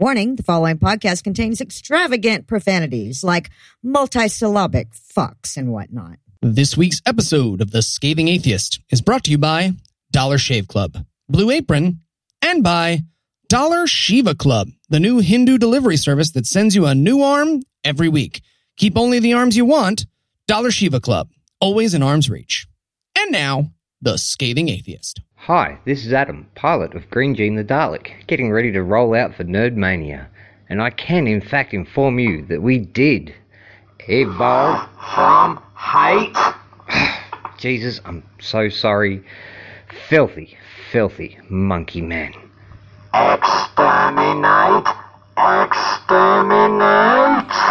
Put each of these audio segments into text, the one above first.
Warning the following podcast contains extravagant profanities like multisyllabic fucks and whatnot. This week's episode of The Scathing Atheist is brought to you by Dollar Shave Club, Blue Apron, and by Dollar Shiva Club, the new Hindu delivery service that sends you a new arm every week. Keep only the arms you want. Dollar Shiva Club, always in arm's reach. And now, The Scathing Atheist. Hi, this is Adam, pilot of Green Gene the Dalek, getting ready to roll out for Nerdmania. And I can in fact inform you that we did evolve from hate. Jesus, I'm so sorry. Filthy, filthy monkey man. Exterminate! Exterminate!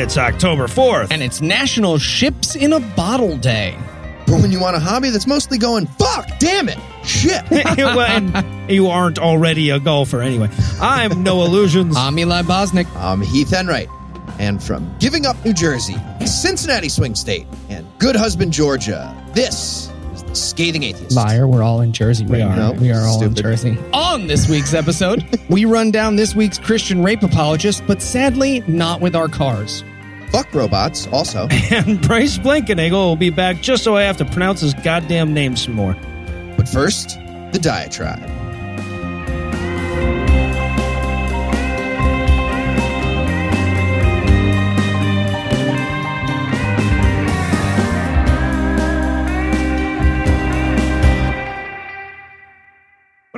It's October 4th. And it's National Ships in a Bottle Day. But when you want a hobby that's mostly going, fuck, damn it, shit. and you aren't already a golfer anyway. I'm Noah Lugeons. I'm Eli Bosnick. I'm Heath Enright. And from Giving Up, New Jersey, Cincinnati Swing State, and Good Husband, Georgia, this is the Scathing Atheist. Liar, we're all in Jersey right are. now. We are all stupid. in Jersey. On this week's episode, we run down this week's Christian rape apologist, but sadly, not with our cars. Fuck robots, also. and Bryce Blankenagel will be back just so I have to pronounce his goddamn name some more. But first, the diatribe.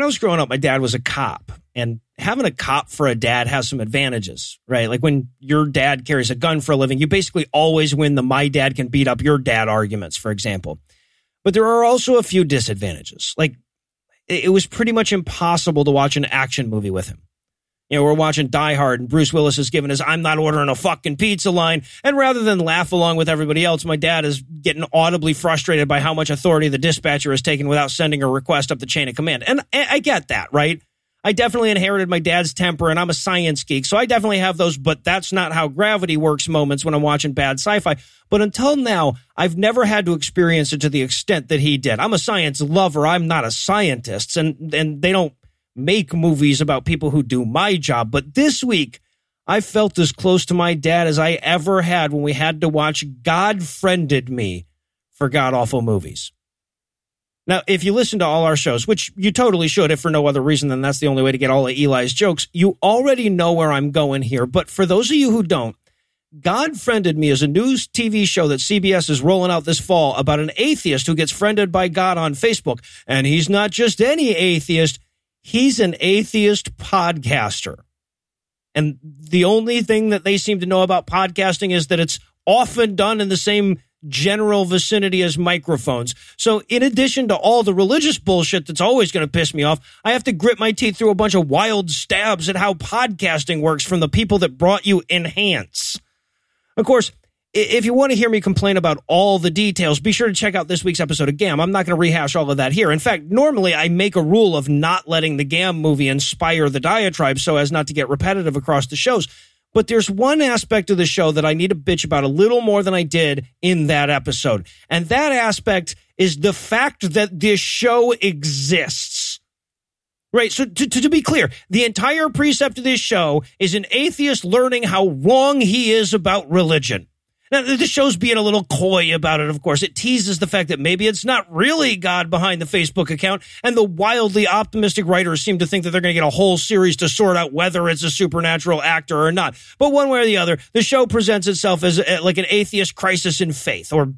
When I was growing up, my dad was a cop, and having a cop for a dad has some advantages, right? Like when your dad carries a gun for a living, you basically always win the my dad can beat up your dad arguments, for example. But there are also a few disadvantages. Like it was pretty much impossible to watch an action movie with him. You know, we're watching Die Hard and Bruce Willis is giving his I'm not ordering a fucking pizza line. And rather than laugh along with everybody else, my dad is getting audibly frustrated by how much authority the dispatcher has taken without sending a request up the chain of command. And I get that, right? I definitely inherited my dad's temper and I'm a science geek. So I definitely have those, but that's not how gravity works moments when I'm watching bad sci fi. But until now, I've never had to experience it to the extent that he did. I'm a science lover. I'm not a scientist and, and they don't make movies about people who do my job. But this week, I felt as close to my dad as I ever had when we had to watch God Friended Me for God Awful Movies. Now, if you listen to all our shows, which you totally should, if for no other reason than that's the only way to get all of Eli's jokes, you already know where I'm going here. But for those of you who don't, God Friended Me is a news TV show that CBS is rolling out this fall about an atheist who gets friended by God on Facebook. And he's not just any atheist, he's an atheist podcaster. And the only thing that they seem to know about podcasting is that it's often done in the same general vicinity as microphones. So, in addition to all the religious bullshit that's always going to piss me off, I have to grit my teeth through a bunch of wild stabs at how podcasting works from the people that brought you Enhance. Of course, if you want to hear me complain about all the details, be sure to check out this week's episode of GAM. I'm not going to rehash all of that here. In fact, normally I make a rule of not letting the GAM movie inspire the diatribe so as not to get repetitive across the shows. But there's one aspect of the show that I need to bitch about a little more than I did in that episode. And that aspect is the fact that this show exists. Right. So to, to, to be clear, the entire precept of this show is an atheist learning how wrong he is about religion. Now, the show's being a little coy about it, of course. It teases the fact that maybe it's not really God behind the Facebook account, and the wildly optimistic writers seem to think that they're going to get a whole series to sort out whether it's a supernatural actor or not. But one way or the other, the show presents itself as uh, like an atheist crisis in faith, or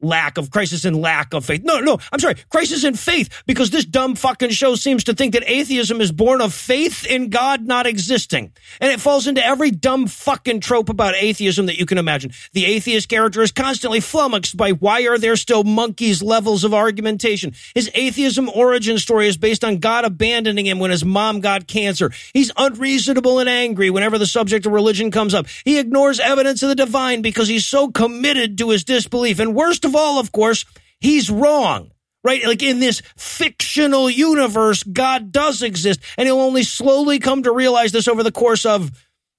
lack of crisis and lack of faith. No, no, I'm sorry, crisis in faith, because this dumb fucking show seems to think that atheism is born of faith in God not existing. And it falls into every dumb fucking trope about atheism that you can imagine. The atheist character is constantly flummoxed by why are there still monkeys levels of argumentation. His atheism origin story is based on God abandoning him when his mom got cancer. He's unreasonable and angry whenever the subject of religion comes up. He ignores evidence of the divine because he's so committed to his disbelief. And worst of all, of course, he's wrong. right? Like in this fictional universe, God does exist, and he'll only slowly come to realize this over the course of,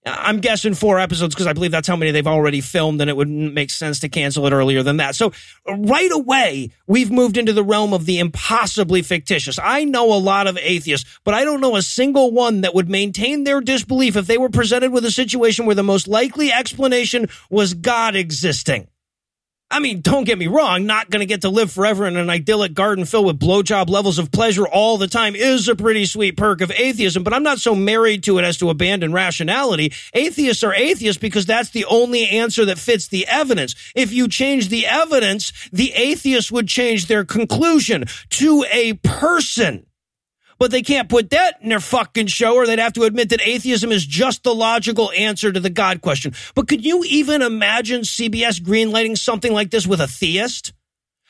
I'm guessing four episodes because I believe that's how many they've already filmed, and it wouldn't make sense to cancel it earlier than that. So right away, we've moved into the realm of the impossibly fictitious. I know a lot of atheists, but I don't know a single one that would maintain their disbelief if they were presented with a situation where the most likely explanation was God existing. I mean, don't get me wrong, not going to get to live forever in an idyllic garden filled with blowjob levels of pleasure all the time is a pretty sweet perk of atheism, but I'm not so married to it as to abandon rationality. Atheists are atheists because that's the only answer that fits the evidence. If you change the evidence, the atheist would change their conclusion to a person but they can't put that in their fucking show or they'd have to admit that atheism is just the logical answer to the God question. But could you even imagine CBS greenlighting something like this with a theist?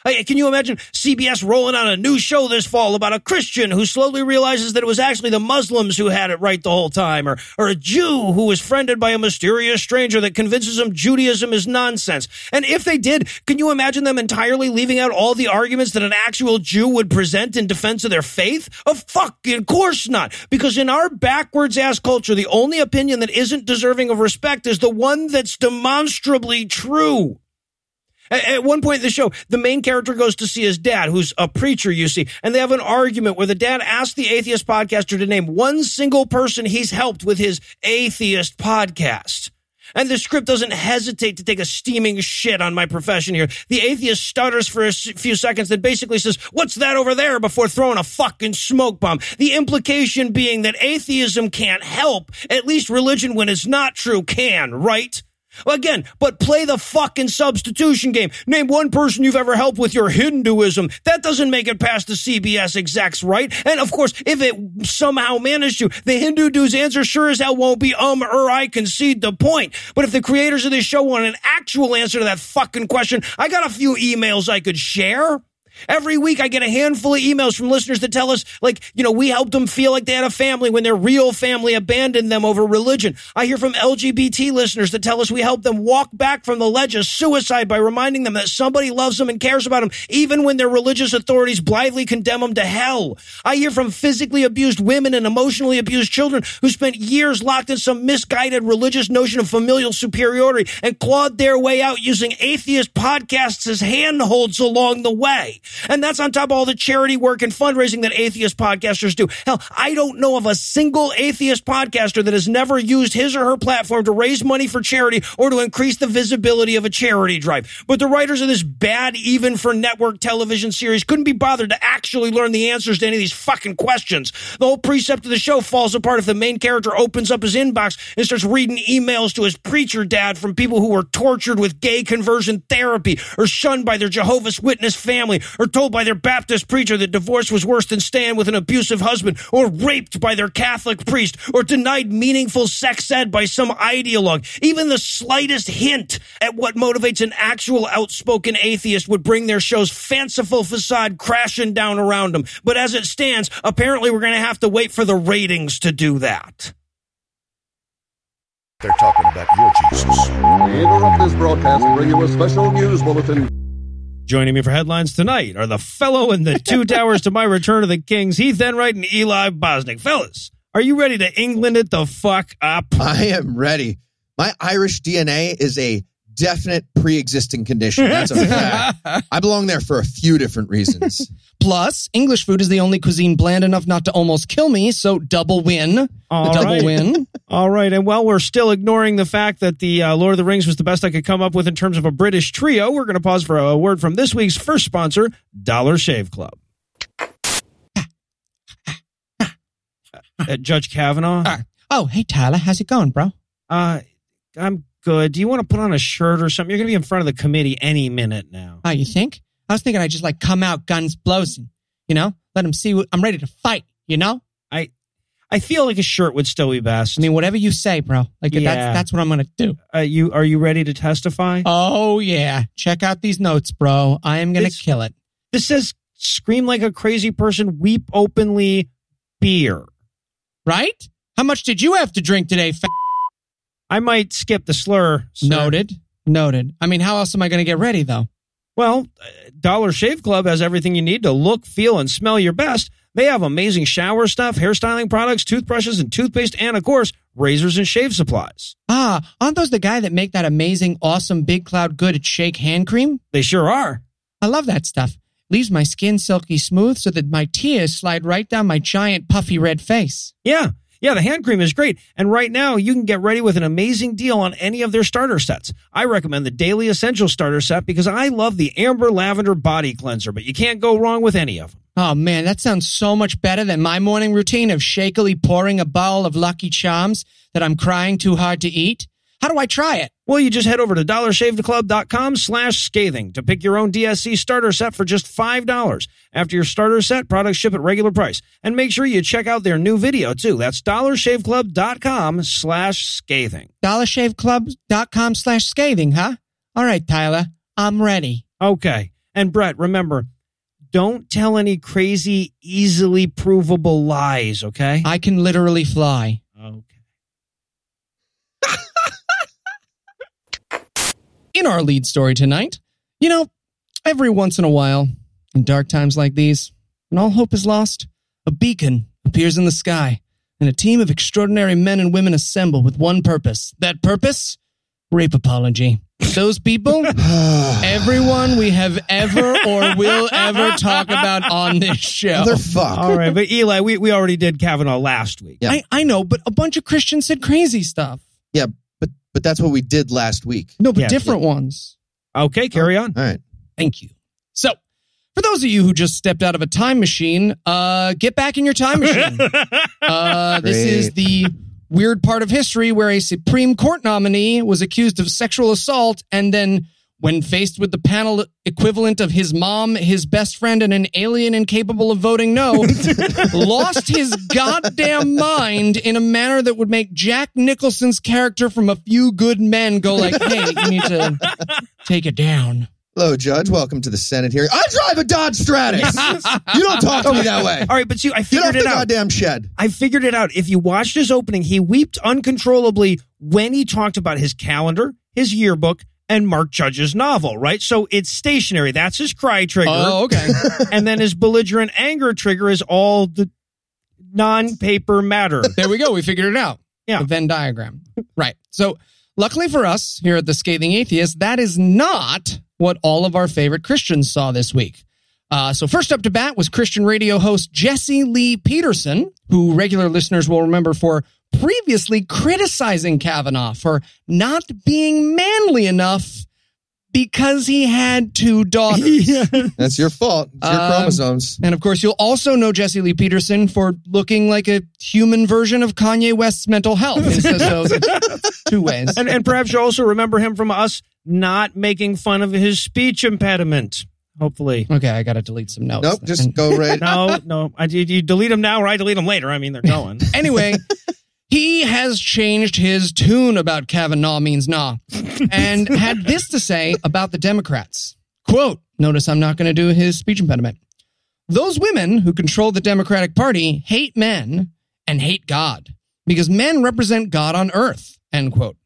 Hey, can you imagine CBS rolling out a new show this fall about a Christian who slowly realizes that it was actually the Muslims who had it right the whole time, or, or a Jew who was friended by a mysterious stranger that convinces him Judaism is nonsense? And if they did, can you imagine them entirely leaving out all the arguments that an actual Jew would present in defense of their faith? Of fucking course not. Because in our backwards ass culture, the only opinion that isn't deserving of respect is the one that's demonstrably true. At one point in the show, the main character goes to see his dad, who's a preacher, you see, and they have an argument where the dad asks the atheist podcaster to name one single person he's helped with his atheist podcast. And the script doesn't hesitate to take a steaming shit on my profession here. The atheist stutters for a few seconds, then basically says, What's that over there? before throwing a fucking smoke bomb. The implication being that atheism can't help. At least religion, when it's not true, can, right? Again, but play the fucking substitution game. Name one person you've ever helped with your Hinduism. That doesn't make it past the CBS execs, right? And of course, if it somehow managed to, the Hindu dude's answer sure as hell won't be um or I concede the point. But if the creators of this show want an actual answer to that fucking question, I got a few emails I could share. Every week I get a handful of emails from listeners that tell us, like, you know, we helped them feel like they had a family when their real family abandoned them over religion. I hear from LGBT listeners that tell us we helped them walk back from the ledge of suicide by reminding them that somebody loves them and cares about them, even when their religious authorities blithely condemn them to hell. I hear from physically abused women and emotionally abused children who spent years locked in some misguided religious notion of familial superiority and clawed their way out using atheist podcasts as handholds along the way. And that's on top of all the charity work and fundraising that atheist podcasters do. Hell, I don't know of a single atheist podcaster that has never used his or her platform to raise money for charity or to increase the visibility of a charity drive. But the writers of this bad, even for network television series couldn't be bothered to actually learn the answers to any of these fucking questions. The whole precept of the show falls apart if the main character opens up his inbox and starts reading emails to his preacher dad from people who were tortured with gay conversion therapy or shunned by their Jehovah's Witness family or told by their Baptist preacher that divorce was worse than staying with an abusive husband, or raped by their Catholic priest, or denied meaningful sex ed by some ideologue. Even the slightest hint at what motivates an actual outspoken atheist would bring their show's fanciful facade crashing down around them. But as it stands, apparently we're going to have to wait for the ratings to do that. They're talking about your Jesus. We interrupt this broadcast to bring you a special news bulletin. Joining me for headlines tonight are the fellow in the two towers to my return of the kings, Heath Enright and Eli Bosnick. Fellas, are you ready to England it the fuck up? I am ready. My Irish DNA is a definite pre-existing condition. That's a fact. I belong there for a few different reasons. Plus, English food is the only cuisine bland enough not to almost kill me, so double win. All the double right. win. All right, and while we're still ignoring the fact that the uh, Lord of the Rings was the best I could come up with in terms of a British trio, we're going to pause for a word from this week's first sponsor, Dollar Shave Club. Uh, Judge Kavanaugh, Ah. Oh, hey Tyler, how's it going, bro? uh, I'm good. Do you want to put on a shirt or something? You're going to be in front of the committee any minute now. Oh, you think? I was thinking I'd just like come out guns blazing, you know? Let them see what I'm ready to fight, you know? I I feel like a shirt would still be best. I mean, whatever you say, bro. Like Yeah. that's that's what I'm gonna do. uh, you are you ready to testify? Oh yeah, check out these notes, bro. I am gonna kill it. This says scream like a crazy person, weep openly, beer. Right? How much did you have to drink today? I might skip the slur. sir. Noted. Noted. I mean, how else am I gonna get ready though? Well, Dollar Shave Club has everything you need to look, feel, and smell your best. They have amazing shower stuff, hairstyling products, toothbrushes and toothpaste, and of course, razors and shave supplies. Ah, aren't those the guy that make that amazing, awesome Big Cloud Good Shake hand cream? They sure are. I love that stuff. Leaves my skin silky smooth so that my tears slide right down my giant puffy red face. Yeah. Yeah, the hand cream is great. And right now, you can get ready with an amazing deal on any of their starter sets. I recommend the Daily Essential Starter Set because I love the Amber Lavender Body Cleanser, but you can't go wrong with any of them. Oh man, that sounds so much better than my morning routine of shakily pouring a bowl of Lucky Charms that I'm crying too hard to eat. How do I try it? Well, you just head over to dollarshaveclub.com slash scathing to pick your own DSC starter set for just $5. After your starter set, products ship at regular price. And make sure you check out their new video too. That's dollarshaveclub.com slash scathing. dollarshaveclub.com slash scathing, huh? All right, Tyler, I'm ready. Okay. And Brett, remember, don't tell any crazy, easily provable lies, okay? I can literally fly. Okay. In our lead story tonight, you know, every once in a while, in dark times like these, when all hope is lost, a beacon appears in the sky, and a team of extraordinary men and women assemble with one purpose. That purpose? Rape apology. Those people, everyone we have ever or will ever talk about on this show. Motherfuck. All right. But Eli, we, we already did Kavanaugh last week. Yeah. I, I know, but a bunch of Christians said crazy stuff. Yeah, but but that's what we did last week. No, but Yeah. different ones. Okay, carry on. All right. Thank you. So, for those of you who just stepped out of a time machine, uh, get back in your time machine. uh, this is the weird part of history where a Supreme Court nominee was accused of sexual assault and then, when faced with the panel equivalent of his mom, his best friend, and an alien incapable of voting no, lost his goddamn mind in a manner that would make Jack Nicholson's character from A Few Good Men go like, "Hey, you need to take it down." Hello, Judge. Welcome to the Senate hearing. I drive a Dodge Stratus. you don't talk to me that way. All right, but see, I Get off figured the it out. goddamn shed. I figured it out. If you watched his opening, he wept uncontrollably when he talked about his calendar, his yearbook, and Mark Judge's novel, right? So it's stationary. That's his cry trigger. Oh, okay. and then his belligerent anger trigger is all the non-paper matter. There we go. We figured it out. Yeah. The Venn diagram. Right. So, luckily for us here at the Scathing Atheist, that is not what all of our favorite Christians saw this week. Uh, so, first up to bat was Christian radio host Jesse Lee Peterson, who regular listeners will remember for previously criticizing Kavanaugh for not being manly enough because he had two daughters. That's your fault. It's your Um, chromosomes. And of course, you'll also know Jesse Lee Peterson for looking like a human version of Kanye West's mental health. so, so that's two ways. and, and perhaps you'll also remember him from us not making fun of his speech impediment. Hopefully. Okay, I got to delete some notes. Nope. Just go right. No, no. I, you, you delete them now or I delete them later. I mean, they're going. Anyway, he has changed his tune about Kavanaugh means nah and had this to say about the Democrats. Quote, notice I'm not going to do his speech impediment. Those women who control the Democratic Party hate men and hate God because men represent God on earth, end quote.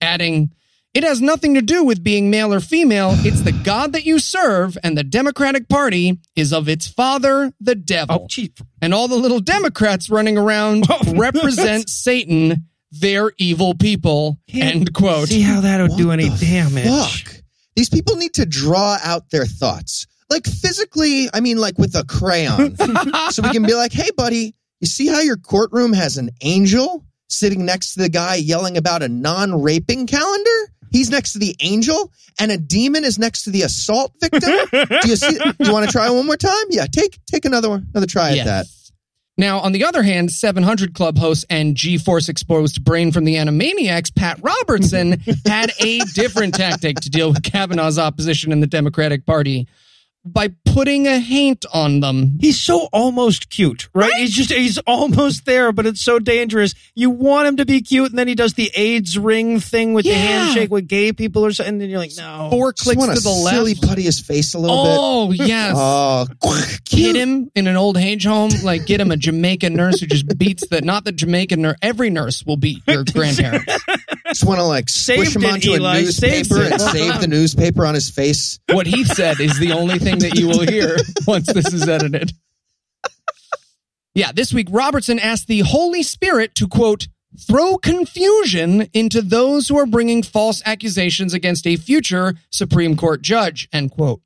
Adding, it has nothing to do with being male or female. It's the God that you serve, and the Democratic Party is of its father, the devil Oh, gee. and all the little Democrats running around represent Satan. They're evil people. End quote. See how that would What do any the damage. Fuck. These people need to draw out their thoughts. Like physically, I mean, like with a crayon. so we can be like, hey, buddy, you see how your courtroom has an angel sitting next to the guy yelling about a non raping calendar? He's next to the angel, and a demon is next to the assault victim. Do you see? You want to try one more time? Yeah, take take another one, another try Yes. at that. Now, on the other hand, 700 Club host and G Force exposed brain from the Animaniacs, Pat Robertson, had a different tactic to deal with Kavanaugh's opposition in the Democratic Party by putting a haint on them. He's so almost cute, right? He's just, he's almost there, but it's so dangerous. You want him to be cute, and then he does the AIDS ring thing with the handshake with gay people or something, and then you're like, no. Four Just clicks want to the silly left. putty his face a little bit. Oh, yes. Oh, Hit him in an old age home, like get him a Jamaican nurse who just beats the, not the Jamaican nurse, every nurse will beat your grandparents. Just want to like squish Saved him it, onto Eli, a saved newspaper it. and save the newspaper on his face. What he said is the only thing that you will hear once this is edited. Yeah, this week Robertson asked the Holy Spirit to quote, throw confusion into those who are bringing false accusations against a future Supreme Court judge, end quote.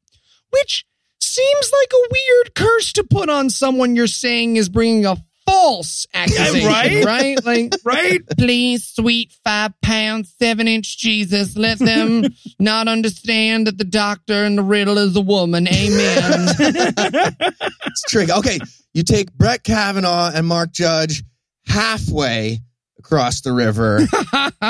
Which seems like a weird curse to put on someone you're saying is bringing a false accusation, right? right? Like, right? please, sweet five pound, seven inch Jesus, let them not understand that the doctor and the riddle is a woman. Amen. It's tricky. Okay, you take Brett Kavanaugh and Mark Judge halfway across the river.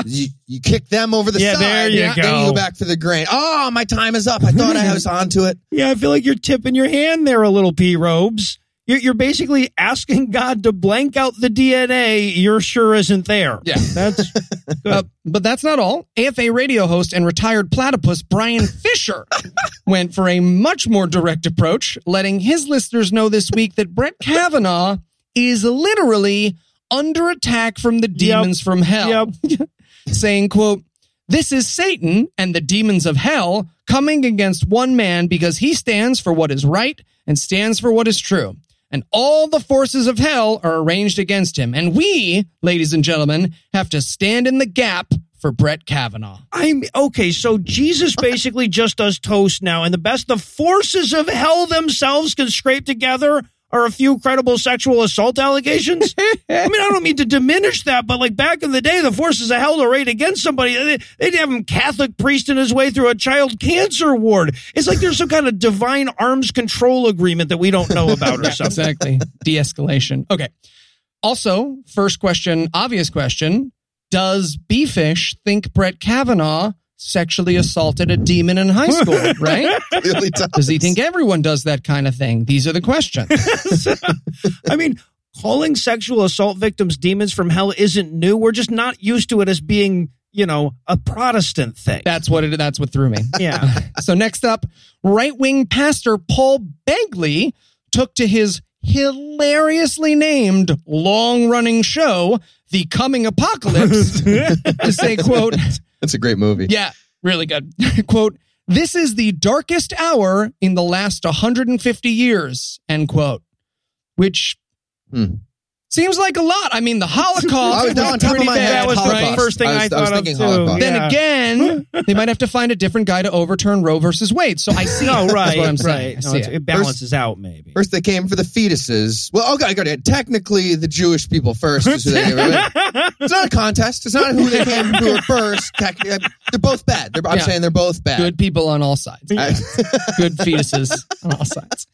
you, you kick them over the Yeah, side. there you Then you go. go back for the grain. Oh, my time is up. I thought I was onto it. Yeah, I feel like you're tipping your hand there a little, P. Robes. You're, you're basically asking God to blank out the DNA you're sure isn't there. Yeah. That's Uh, but that's not all. AFA radio host and retired platypus Bryan Fischer went for a much more direct approach, letting his listeners know this week that Brett Kavanaugh is literally under attack from the demons from hell. Saying, quote, this is Satan and the demons of hell coming against one man because he stands for what is right and stands for what is true. And all the forces of hell are arranged against him. And we, ladies and gentlemen, have to stand in the gap for Brett Kavanaugh. I'm okay. So Jesus basically just does toast now, and the best the forces of hell themselves can scrape together are a few credible sexual assault allegations. I mean, I don't mean to diminish that, but like back in the day, the forces of hell to raid against somebody, they, they'd have him Catholic priest in his way through a child cancer ward. It's like there's some kind of divine arms control agreement that we don't know about or something. exactly. De escalation. Okay. Also, first question, obvious question Does B-Fish think Brett Kavanaugh sexually assaulted a demon in high school, right? Really does. Does he think everyone does that kind of thing? These are the questions. I mean, calling sexual assault victims demons from hell isn't new. We're just not used to it as being, you know, a Protestant thing. That's what it that's what threw me. yeah. So next up, right-wing pastor Paul Begley took to his hilariously named long-running show, The Coming Apocalypse, to say, quote, That's a great movie. yeah, really good. quote, this is the darkest hour in the last 150 years, end quote. Which Hmm. Seems like a lot. I mean, the Holocaust I was was on top of pretty my bad, head. That was the Holocaust. first thing I I, was- I was thought of thinking. Holocaust. Then Yeah. again, they might have to find a different guy to overturn Roe versus Wade. So I see. no, it, is right, what I'm saying. right. No, see it's- it. it balances out, maybe. First, they came for the fetuses. Well, oh, okay, okay. Technically, the Jewish people first. Is who they came for. it's not a contest. It's not who they came for first. Tech- They're both bad. They're, I'm Yeah. saying they're both bad. Good people on all sides. I- Good fetuses on all sides.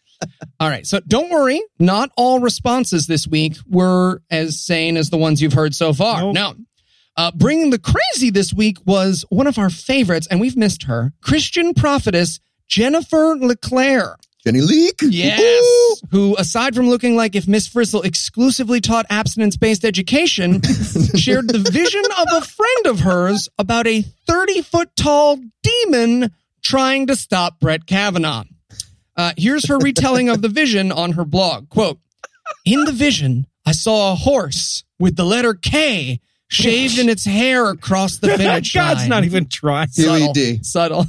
All right. So don't worry. Not all responses this week were as sane as the ones you've heard so far. Nope. No. Uh, bringing the crazy this week was one of our favorites, and we've missed her Christian prophetess Jennifer LeClaire. Jenny Leak. Yes. Who, aside from looking like if Miss Frizzle exclusively taught abstinence based education, shared the vision of a friend of hers about a 30 foot tall demon trying to stop Brett Kavanaugh. Uh, here's her retelling of the vision on her blog. Quote, in the vision, I saw a horse with the letter K shaved in its hair across the finish line. God's not even trying. Subtle. QED. Subtle.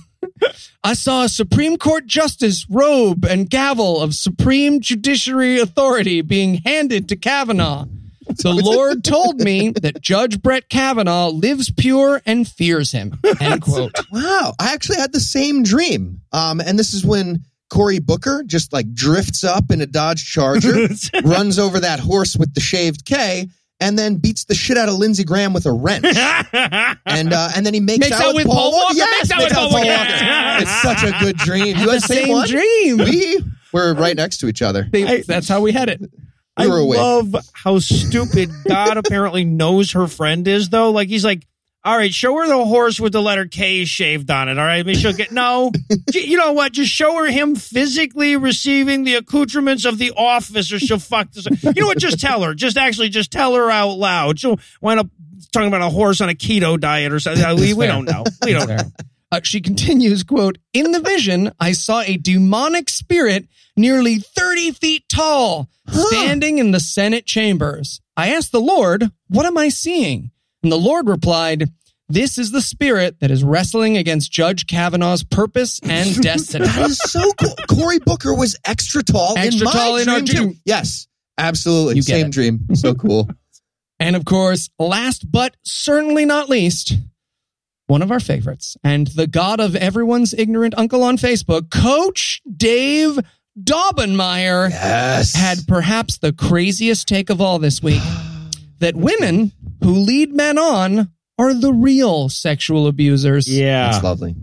I saw a Supreme Court justice robe and gavel of supreme judiciary authority being handed to Kavanaugh. The Lord told me that Judge Brett Kavanaugh lives pure and fears him. End quote. Wow. I actually had the same dream. Um, and this is when Cory Booker just like drifts up in a Dodge Charger, runs over that horse with the shaved K, and then beats the shit out of Lindsey Graham with a wrench. and uh, and then he makes, Makes out, with Paul Walker. Yes, Makes out with Paul Paul Walker. Walker. It's such a good dream. You the had the same, same one? dream. We were right next to each other. They- that's how we had it. I We were awake. love how stupid God apparently knows her friend is, though. Like he's like, "All right, show her the horse with the letter K shaved on it. All right, maybe she'll get no. You know what? Just show her him physically receiving the accoutrements of the office, or she'll fuck this. You know what? Just tell her. Just actually, just tell her out loud. She'll wind up talking about a horse on a keto diet or something. We, we don't know. We don't know. Uh, she continues, quote, in the vision, I saw a demonic spirit nearly 30 feet tall standing in the Senate chambers. I asked the Lord, what am I seeing? And the Lord replied, This is the spirit that is wrestling against Judge Kavanaugh's purpose and destiny. That is so cool. Cory Booker was extra tall Extra in my tall in dream, our dream. too. Yes, absolutely. You get Same it. dream. So cool. And of course, last but certainly not least, one of our favorites and the god of everyone's ignorant uncle on Facebook, Coach Dave Daubenmire, yes. had perhaps the craziest take of all this week that women who lead men on are the real sexual abusers. Yeah. That's lovely.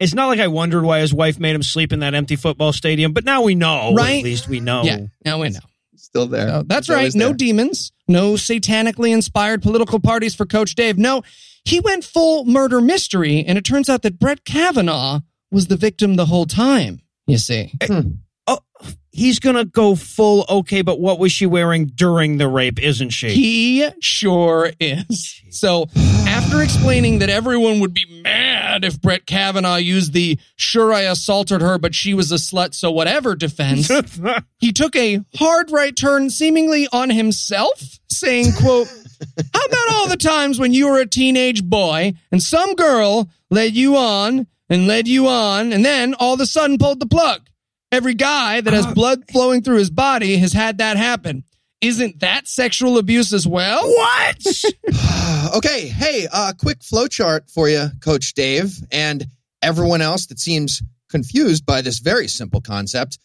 It's not like I wondered why his wife made him sleep in that empty football stadium, but now we know. Right? At least we know. Yeah, now we know. Still there. So that's It's right. No there. demons, no satanically inspired political parties for Coach Dave. No, he went full murder mystery, and it turns out that Brett Kavanaugh was the victim the whole time. You see, Oh, he's gonna go full okay, but what was she wearing during the rape, isn't she? he sure is. So, after explaining that everyone would be mad if Brett Kavanaugh used the "sure I assaulted her, but she was a slut, so whatever" defense, he took a hard right turn seemingly on himself saying quote how about all the times when you were a teenage boy and some girl led you on and led you on and then all of a sudden pulled the plug every guy that has blood flowing through his body has had that happen isn't that sexual abuse as well what? okay, hey, uh, quick flowchart for you, Coach Dave, and everyone else that seems confused by this very simple concept.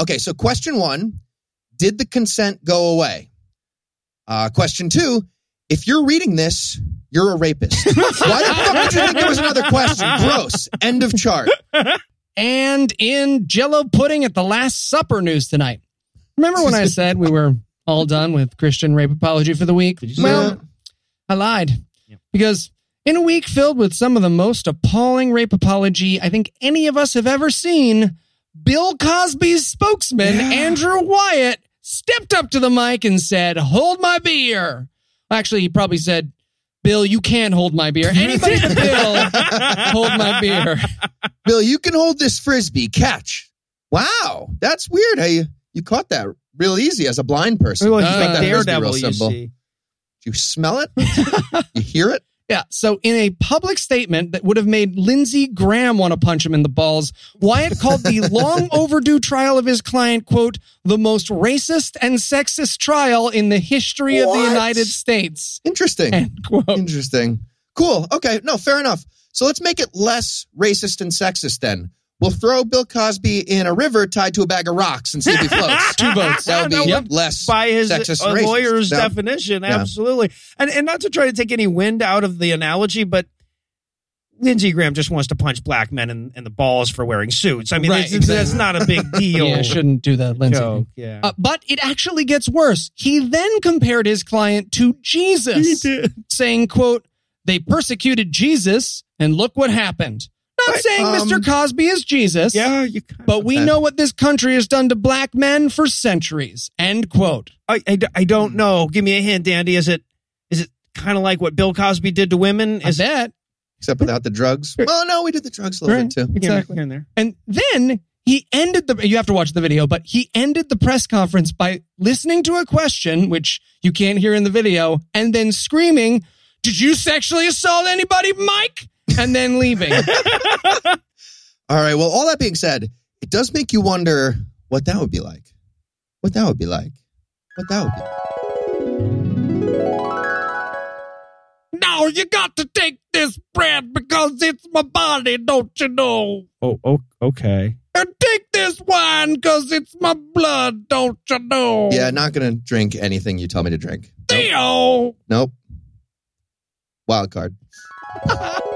Okay, so question one Did the consent go away? Uh, question two If you're reading this, you're a rapist. Why the fuck did you think there was another question? Gross. End of chart. and in jello pudding at the last supper news tonight remember when i said we were all done with christian rape apology for the week Did you say well that? I lied. Yeah. Because in a week filled with some of the most appalling rape apology I think any of us have ever seen, Bill Cosby's spokesman, Andrew Wyatt, stepped up to the mic and said, Hold my beer. Actually, he probably said, Bill, you can't hold my beer. Anybody Bill, hold my beer. Bill, you can hold this frisbee. Catch. Wow, that's weird how you, you caught that real easy as a blind person. Well, You Uh, like Daredevil, you see. You smell it? you hear it? Yeah. So in a public statement that would have made Lindsey Graham want to punch him in the balls, Wyatt called the long overdue trial of his client, quote, the most racist and sexist trial in the history of the United States. Interesting. End quote. Interesting. Cool. Okay. No, fair enough. So let's make it less racist and sexist then. We'll throw Bill Cosby in a river tied to a bag of rocks and see if he floats. Two votes. That would be Yep. less by his sexist uh, lawyer's definition. Yeah. Absolutely. And and not to try to take any wind out of the analogy, but Lindsey Graham just wants to punch black men in, in the balls for wearing suits. I mean, Right, it's- exactly. that's not a big deal. Yeah, shouldn't do that, Lindsay. joke. Yeah. Uh, but it actually gets worse. He then compared his client to Jesus, saying, quote, they persecuted Jesus and look what happened. Not saying um, Mr. Cosby is Jesus. yeah, you kind But we Okay. know what this country has done to black men for centuries. End quote. I, I, I don't know. Give me a hint, Andy. Is it is it kind of like what Bill Cosby did to women? Is that Except without the drugs. Well, no, we did the drugs a little Right. bit too. Exactly. Here and there. And then he ended the, you have to watch the video, but he ended the press conference by listening to a question, which you can't hear in the video, and then screaming, Did you sexually assault anybody, Mike? And then leaving. All right. Well, all that being said, it does make you wonder what that would be like. What that would be like. What that would be like. now you got to take this bread because it's my body, don't you know? Oh, oh, okay. And take this wine because it's my blood, don't you know? Yeah, not going to drink anything you tell me to drink. Nope. Nope. Wild card.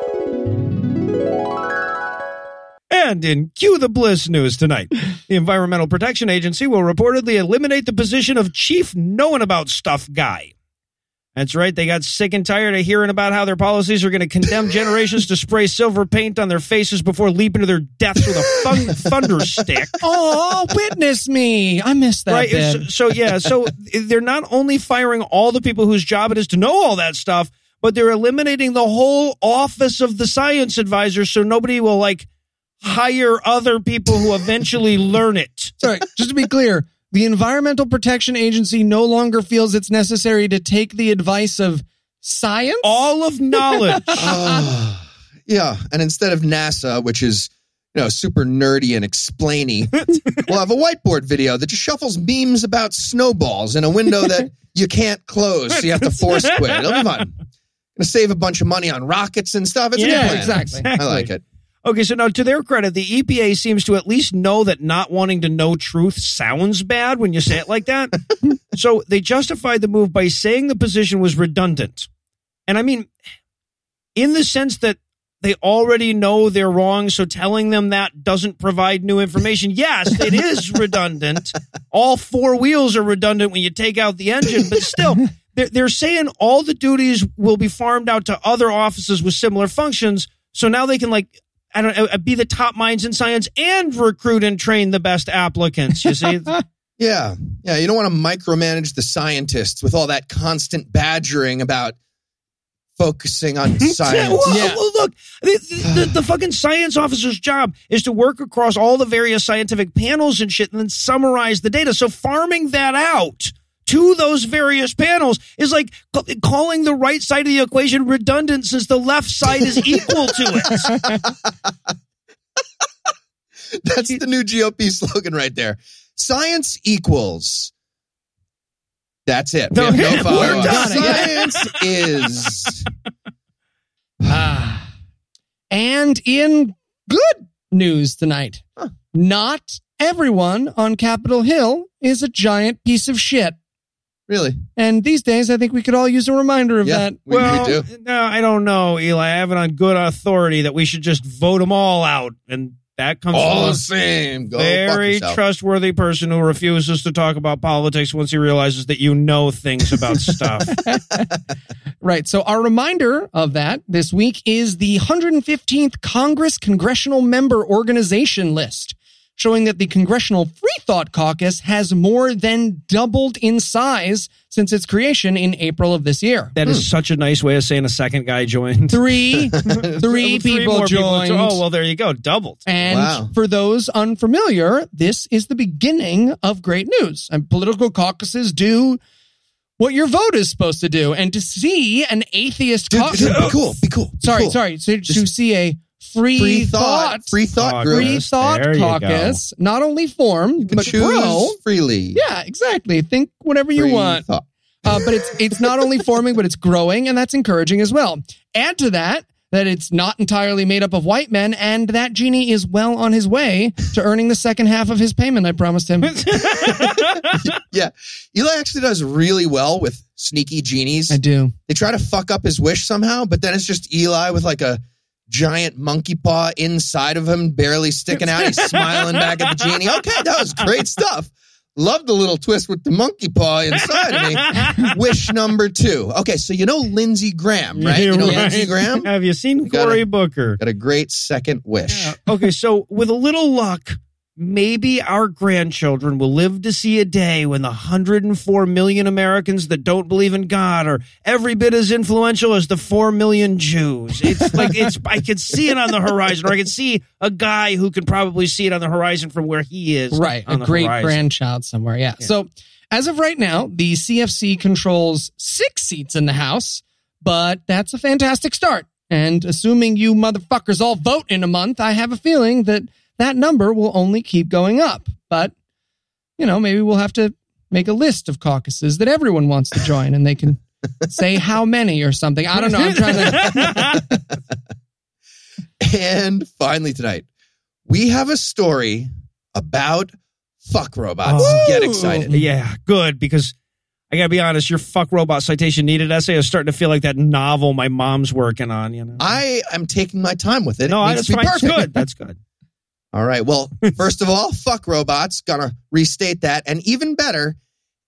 And in Cue the Bliss news tonight, the Environmental Protection Agency will reportedly eliminate the position of chief knowing about stuff guy. That's right. They got sick and tired of hearing about how their policies are going to condemn generations to spray silver paint on their faces before leaping to their deaths with a thun- thunder stick. Oh, witness me. I missed that right. bit. So, so yeah. So they're not only firing all the people whose job it is to know all that stuff, but they're eliminating the whole office of the science advisor, so nobody will like hire other people who eventually learn it. Sorry, just to be clear, the Environmental Protection Agency no longer feels it's necessary to take the advice of science. All of knowledge. Ah, yeah, and instead of NASA, which is you know super nerdy and explainy, we'll have a whiteboard video that just shuffles memes about snowballs in a window that you can't close, so you have to force quit. It'll be fun. Gonna save a bunch of money on rockets and stuff. It's a good Yeah, plan. exactly. I like it. Okay, so now to their credit, the EPA seems to at least know that not wanting to know truth sounds bad when you say it like that. so they justified the move by saying the position was redundant. And I mean, in the sense that they already know they're wrong, so telling them that doesn't provide new information. Yes, it is redundant. All four wheels are redundant when you take out the engine, but still, they're, they're saying all the duties will be farmed out to other offices with similar functions. So now they can like I don't know, uh, be the top minds in science and recruit and train the best applicants. You see, Yeah, yeah. You don't want to micromanage the scientists with all that constant badgering about focusing on science. Well, Yeah. well, look, the, the, the fucking science officer's job is to work across all the various scientific panels and shit and then summarize the data. So farming that out to those various panels is like ca- calling the right side of the equation redundant since the left side is equal to it. That's the new GOP slogan right there. Science equals. That's it. We No, have no we're follow-up. done. Science is. And in good news tonight, Huh. not everyone on Capitol Hill is a giant piece of shit. Really? And these days, I think we could all use a reminder of Yeah, that. we, well, we do. no, I don't know, Eli. I have it on good authority that we should just vote them all out, and that comes All from the a same. Go fuck very yourself. trustworthy person who refuses to talk about politics once he realizes that you know things about stuff. Right. So our reminder of that this week is the 115th Congress Congressional Member Organization list, showing that the Congressional Free Thought Caucus has more than doubled in size since its creation in April of this year. That is hmm. such a nice way of saying a second guy joined. Three, three people more joined. oh well, there you go, doubled. And Wow. for those unfamiliar, this is the beginning of great news. And political caucuses do what your vote is supposed to do. And to see an atheist Dude, caucus. dude, be cool. Be cool. Be sorry, cool. sorry. So to see a free, Free thought, thought. Free thought Caucus. group. free thought there you go. caucus not only form You can but choose grow. freely. Yeah, exactly. Think whatever you Free want. thought. Uh, but it's it's not only forming, but it's growing, and that's encouraging as well. Add to that that it's not entirely made up of white men, and that genie is well on his way to earning the second half of his payment I promised him. Yeah. Eli actually does really well with sneaky genies. I do. They try to fuck up his wish somehow, but then it's just Eli with like a giant monkey paw inside of him, barely sticking out. He's smiling back at the genie. Okay, that was great stuff. Love the little twist with the monkey paw inside of me. Wish number two. Okay, so you know Lindsey Graham, right? You know Right. Lindsey Graham? Have you seen Cory Booker? Got a great second wish. okay, so with a little luck, maybe our grandchildren will live to see a day when the 104 million Americans that don't believe in God are every bit as influential as the 4 million Jews. It's like it's I can see it on the horizon or I can see a guy who can probably see it on the horizon from where he is. Right, a great horizon. grandchild somewhere. Yeah. So as of right now, the CFC controls six seats in the House, but that's a fantastic start. And assuming you motherfuckers all vote in a month, I have a feeling that that number will only keep going up. But you know, maybe we'll have to make a list of caucuses that everyone wants to join, and they can say how many or something. I don't know. I'm trying to. And finally tonight, we have a story about fuck robots. Oh. Get excited. Yeah, good because I gotta be honest, your fuck robot citation needed essay is starting to feel like that novel my mom's working on. You know, I am taking my time with it. no, it I- needs that's to be fine. That's good. That's good. All right. Well, first of all, fuck robots. Gonna restate that. And even better,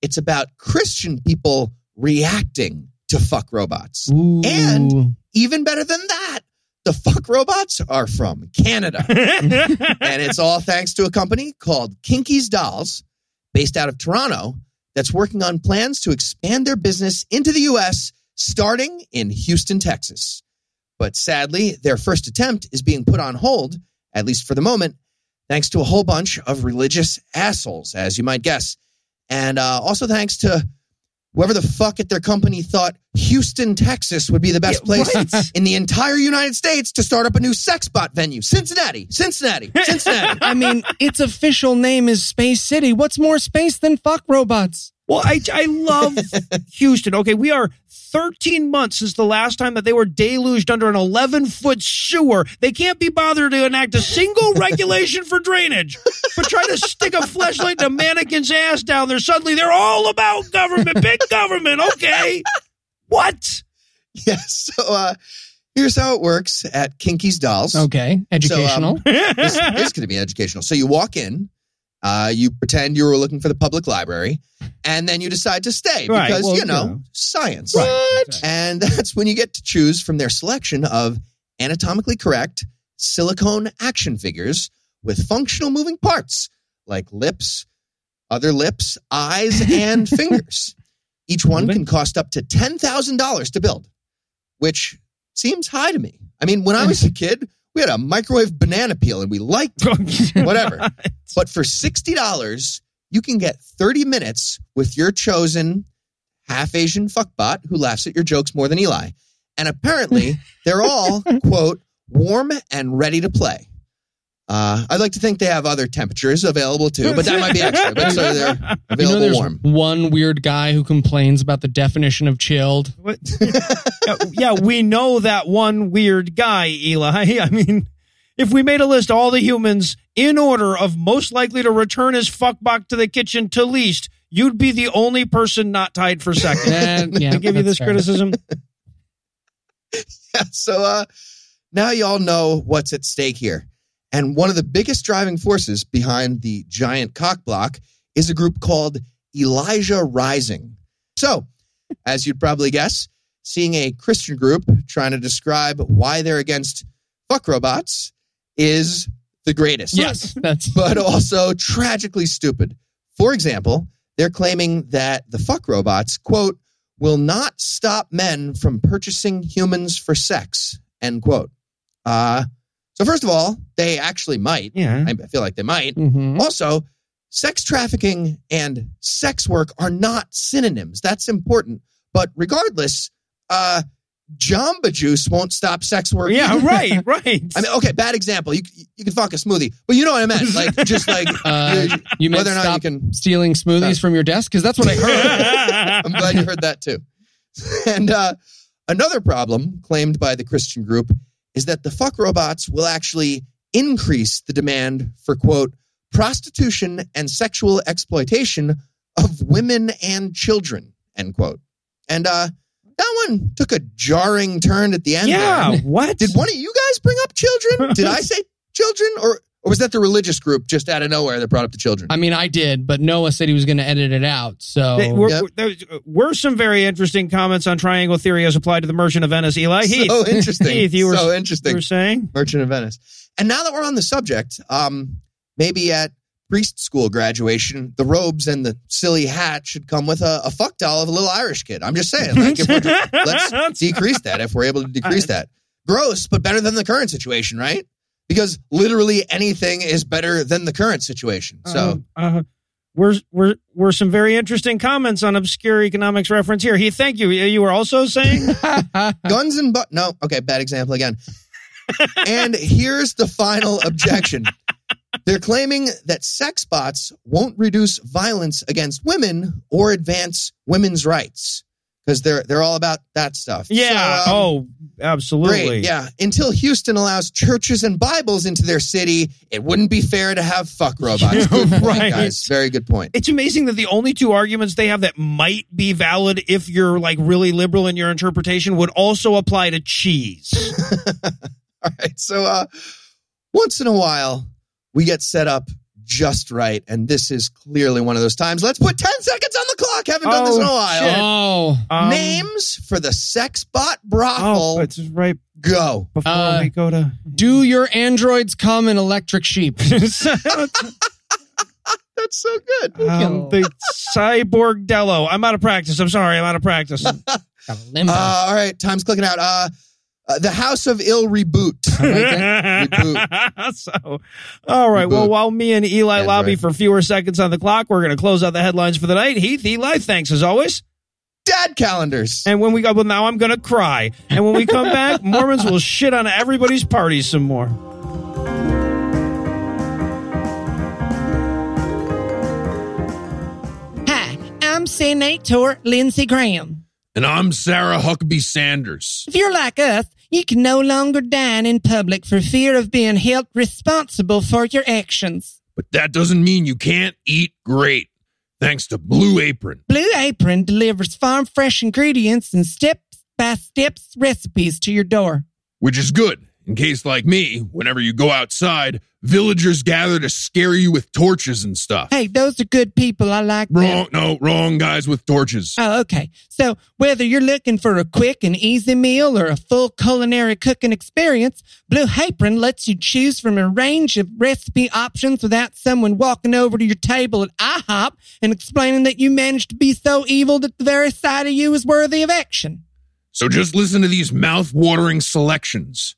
it's about Christian people reacting to fuck robots. And even better than that, the fuck robots are from Canada. and it's all thanks to a company called Kinky's Dolls, based out of Toronto, that's working on plans to expand their business into the US, starting in Houston, Texas. But sadly, their first attempt is being put on hold, at least for the moment, thanks to a whole bunch of religious assholes, as you might guess. And uh, also thanks to whoever the fuck at their company thought Houston, Texas would be the best Yeah, place right. in the entire United States to start up a new sex bot venue. Cincinnati, Cincinnati, Cincinnati. I mean, its official name is Space City. What's more space than fuck robots? Well, I, I love Houston. Okay, we are 13 months since the last time that they were deluged under an 11 foot sewer. They can't be bothered to enact a single regulation for drainage, but try to stick a flashlight in a mannequin's ass down there. Suddenly they're all about government, big government. Okay. What? yeah. So uh, here's how it works at Kinky's Dolls. Okay, educational. this is going to be educational. So you walk in, uh, you pretend you were looking for the public library, and then you decide to stay Right, because well, you know you know. science. Right. And that's when you get to choose from their selection of anatomically correct silicone action figures with functional moving parts like lips, other lips, eyes, and fingers. Each one Moving. can cost up to $10,000 to build, which seems high to me. I mean, when I was a kid, we had a microwave banana peel and we liked it. Oh, Whatever. But for $60, you can get 30 minutes with your chosen half Asian fuckbot who laughs at your jokes more than Eli. And apparently, they're all, quote, warm and ready to play. Uh, I'd like to think they have other temperatures available too, but that might be extra. But so they're You know, available there's warm. one weird guy who complains about the definition of chilled. What? yeah, yeah, we know that one weird guy, Eli. I mean, if we made a list of all the humans in order of most likely to return his fuckbot to the kitchen to least, you'd be the only person not tied for second. And, yeah, to give you this fair. criticism. Yeah, so uh, now you all know what's at stake here. And one of the biggest driving forces behind the giant cock block is a group called Elijah Rising. So, as you'd probably guess, seeing a Christian group trying to describe why they're against fuck robots is the greatest. Yes, that's but also tragically stupid. For example, they're claiming that the fuck robots, quote, will not stop men from purchasing humans for sex, end quote. Uh, so, first of all, they actually might. Yeah. I feel like they might. Mhm. Also, sex trafficking and sex work are not synonyms. That's important. But regardless, uh, Jamba Juice won't stop sex work. Yeah, either. right, right. I mean, okay, bad example. You you can fuck a smoothie, but you know what I meant. Like, just like Uh, you- you whether or not you stop can. stealing smoothies from your desk because that's what I heard. I'm glad you heard that too. And uh, another problem claimed by the Christian group is that the fuck robots will actually increase the demand for quote prostitution and sexual exploitation of women and children end quote. And uh, that one took a jarring turn at the end. yeah, there. what? Did one of you guys bring up children? Did I say children, or or was that the religious group just out of nowhere that brought up the children? I mean, I did, but Noah said he was going to edit it out. So There were, Yep. there were some very interesting comments on triangle theory as applied to the Merchant of Venice. Eli Heath, so interesting. Heath, you were, so you interesting. were saying? Merchant of Venice. And now that we're on the subject, um, maybe at priest school graduation, the robes and the silly hat should come with a, a fuck doll of a little Irish kid. I'm just saying, like, if we're, let's decrease that if we're able to decrease that. Gross, but better than the current situation, right? Because literally anything is better than the current situation. So uh, uh, were were were some very interesting comments on obscure economics reference here. He, thank you. You were also saying guns and but no, okay, bad example again. and here's the final objection. They're claiming that sex bots won't reduce violence against women or advance women's rights because they're they're all about that stuff. Yeah. So, um, oh, absolutely. Great, yeah. Until Houston allows churches and Bibles into their city, it wouldn't be fair to have fuck robots. Point, Right. guys. Very good point. It's amazing that the only two arguments they have that might be valid if you're like really liberal in your interpretation would also apply to cheese. All right. So uh once in a while we get set up just right, and this is clearly one of those times. Let's put 10 seconds on the clock. Haven't done this in a Oh, while. shit. oh, Um, Names for the sex bot brothel. Oh, it's right go. before Uh, we go to. do your androids come in electric sheep? That's so good. um, the cyborg Dello. I'm out of practice. I'm sorry. I'm out of practice. Got a limbo. Uh, all right, time's clicking out. Uh, uh the House of Ill reboot. so, all right. Well, while me and Eli Android. lobby for fewer seconds on the clock, we're going to close out the headlines for the night. Heath, Eli, thanks as always. dad calendars. And when we go, well, now I'm going to cry. And when we come back, Mormons will shit on everybody's party some more. Hi, I'm Senator Lindsey Graham. And I'm Sarah Huckabee Sanders. If you're like us, you can no longer dine in public for fear of being held responsible for your actions. But that doesn't mean you can't eat great. Thanks to Blue Apron. Blue Apron delivers farm fresh ingredients and step by step recipes to your door. Which is good, in case, like me, whenever you go outside, villagers gather to scare you with torches and stuff. Hey, those are good people. I like them. Wrong, no, wrong guys with torches. Oh, okay. So whether you're looking for a quick and easy meal or a full culinary cooking experience, Blue Apron lets you choose from a range of recipe options without someone walking over to your table at IHOP and explaining that you managed to be so evil that the very sight of you is worthy of action. So just listen to these mouth-watering selections.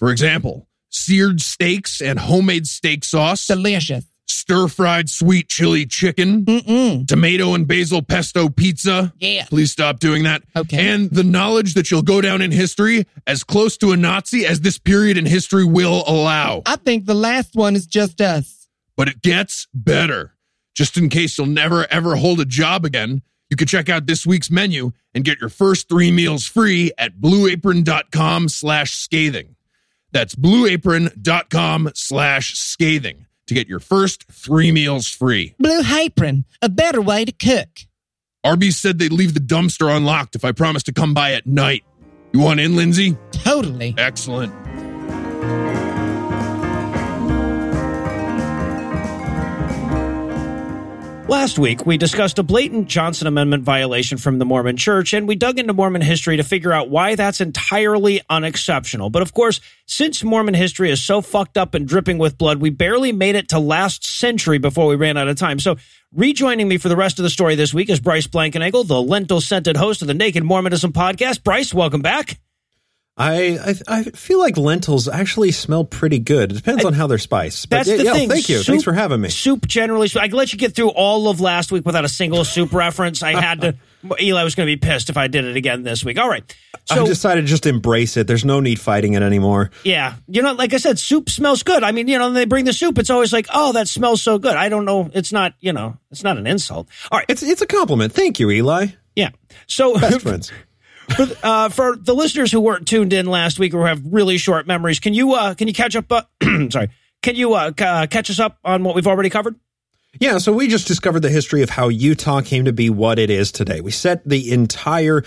For example, seared steaks and homemade steak sauce, Delicious. stir-fried sweet chili chicken, Mm-mm. tomato and basil pesto pizza. Yeah. Please stop doing that. Okay. And the knowledge that you'll go down in history as close to a Nazi as this period in history will allow. I think the last one is just us. But it gets better. Just in case you'll never ever hold a job again, you can check out this week's menu and get your first three meals free at blueapron.com slash scathing. That's blueapron.com slash scathing to get your first three meals free. Blue Apron, a better way to cook. Arby's said they'd leave the dumpster unlocked if I promised to come by at night. You want in, Lindsay? Totally. Excellent. Last week, we discussed a blatant Johnson Amendment violation from the Mormon Church, and we dug into Mormon history to figure out why that's entirely unexceptional. But of course, since Mormon history is so fucked up and dripping with blood, we barely made it to last century before we ran out of time. So, rejoining me for the rest of the story this week is Bryce Blankenagel, the lentil scented host of the Naked Mormonism podcast. Bryce, welcome back. I, I I feel like lentils actually smell pretty good. It depends on how they're spiced. But That's yeah, the yeah, thing. thank you. Soup- Thanks for having me. Soup generally, I let you get through all of last week without a single soup reference. I had to. Eli was going to be pissed if I did it again this week. All right. So I've decided to just embrace it. There's no need fighting it anymore. Yeah, you know, like I said, soup smells good. I mean, you know, they bring the soup. It's always like, oh, that smells so good. I don't know. It's not, you know, it's not an insult. All right. It's it's a compliment. Thank you, Eli. Yeah. So Best friends. For, uh, for the listeners who weren't tuned in last week or have really short memories, can you uh, can you catch up? Uh, sorry, can you uh, catch us up on what we've already covered? Yeah, so we just discovered the history of how Utah came to be what it is today. We set the entire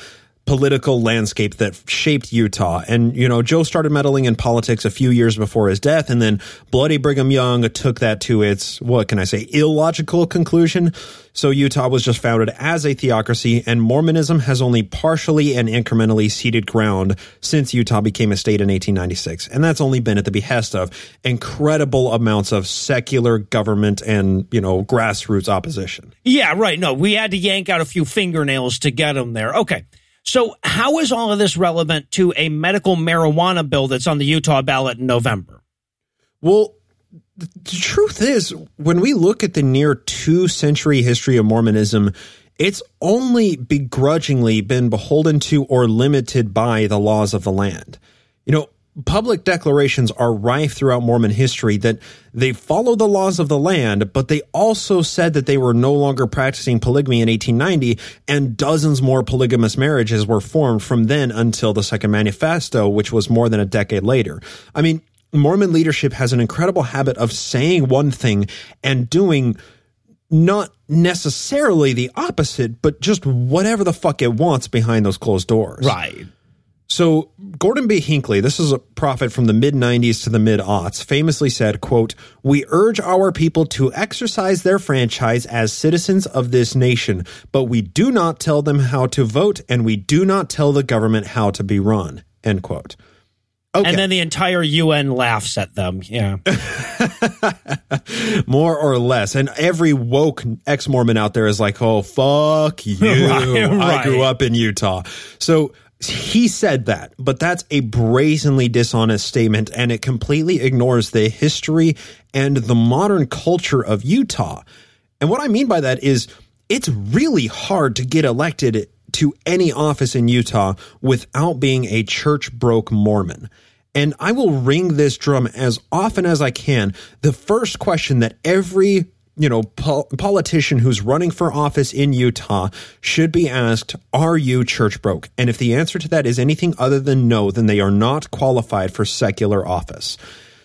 political landscape that shaped Utah. And, you know, Joe started meddling in politics a few years before his death, and then Bloody Brigham Young took that to its, what can I say, illogical conclusion. So Utah was just founded as a theocracy, and Mormonism has only partially and incrementally ceded ground since Utah became a state in 1896. And that's only been at the behest of incredible amounts of secular government and, you know, grassroots opposition. Yeah, right. No, we had to yank out a few fingernails to get them there. Okay. So, how is all of this relevant to a medical marijuana bill that's on the Utah ballot in November? Well, the truth is, when we look at the near two century history of Mormonism, it's only begrudgingly been beholden to or limited by the laws of the land. You know, public declarations are rife throughout Mormon history that they follow the laws of the land, but they also said that they were no longer practicing polygamy in 1890, and dozens more polygamous marriages were formed from then until the Second Manifesto, which was more than a decade later. I mean, Mormon leadership has an incredible habit of saying one thing and doing not necessarily the opposite, but just whatever the fuck it wants behind those closed doors. Right. So Gordon B. Hinckley, this is a prophet from the mid 90s to the mid aughts, famously said, quote, We urge our people to exercise their franchise as citizens of this nation, but we do not tell them how to vote and we do not tell the government how to be run. End quote. Okay. And then the entire UN laughs at them. Yeah. more or less. And every woke ex Mormon out there is like, oh, fuck you. Right, I grew up in Utah. So he said that, but that's a brazenly dishonest statement, and it completely ignores the history and the modern culture of Utah. And what I mean by that is it's really hard to get elected to any office in Utah without being a church broke Mormon. And I will ring this drum as often as I can. The first question that every you know, po- politician who's running for office in Utah should be asked, are you church broke? And if the answer to that is anything other than no, then they are not qualified for secular office.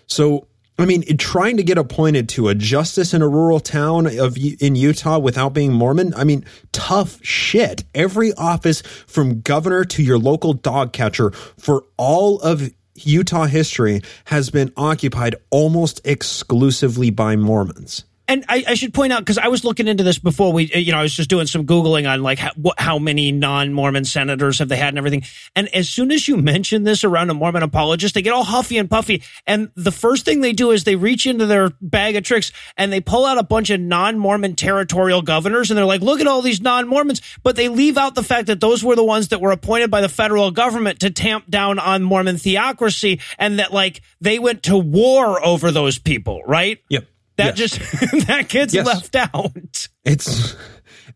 So, I mean, trying to get appointed to a justice in a rural town of in Utah without being Mormon, I mean, tough shit. Every office from governor to your local dog catcher for all of Utah history has been occupied almost exclusively by Mormons. And I, I, should point out because I was looking into this before we, you know, I was just doing some googling on like how, how many non-Mormon senators have they had and everything. And as soon as you mention this around a Mormon apologist, they get all huffy and puffy. And the first thing they do is they reach into their bag of tricks and they pull out a bunch of non-Mormon territorial governors, and they're like, "Look at all these non-Mormons," but they leave out the fact that those were the ones that were appointed by the federal government to tamp down on Mormon theocracy, and that like they went to war over those people, right? Yep. That yes. just that gets yes. left out. It's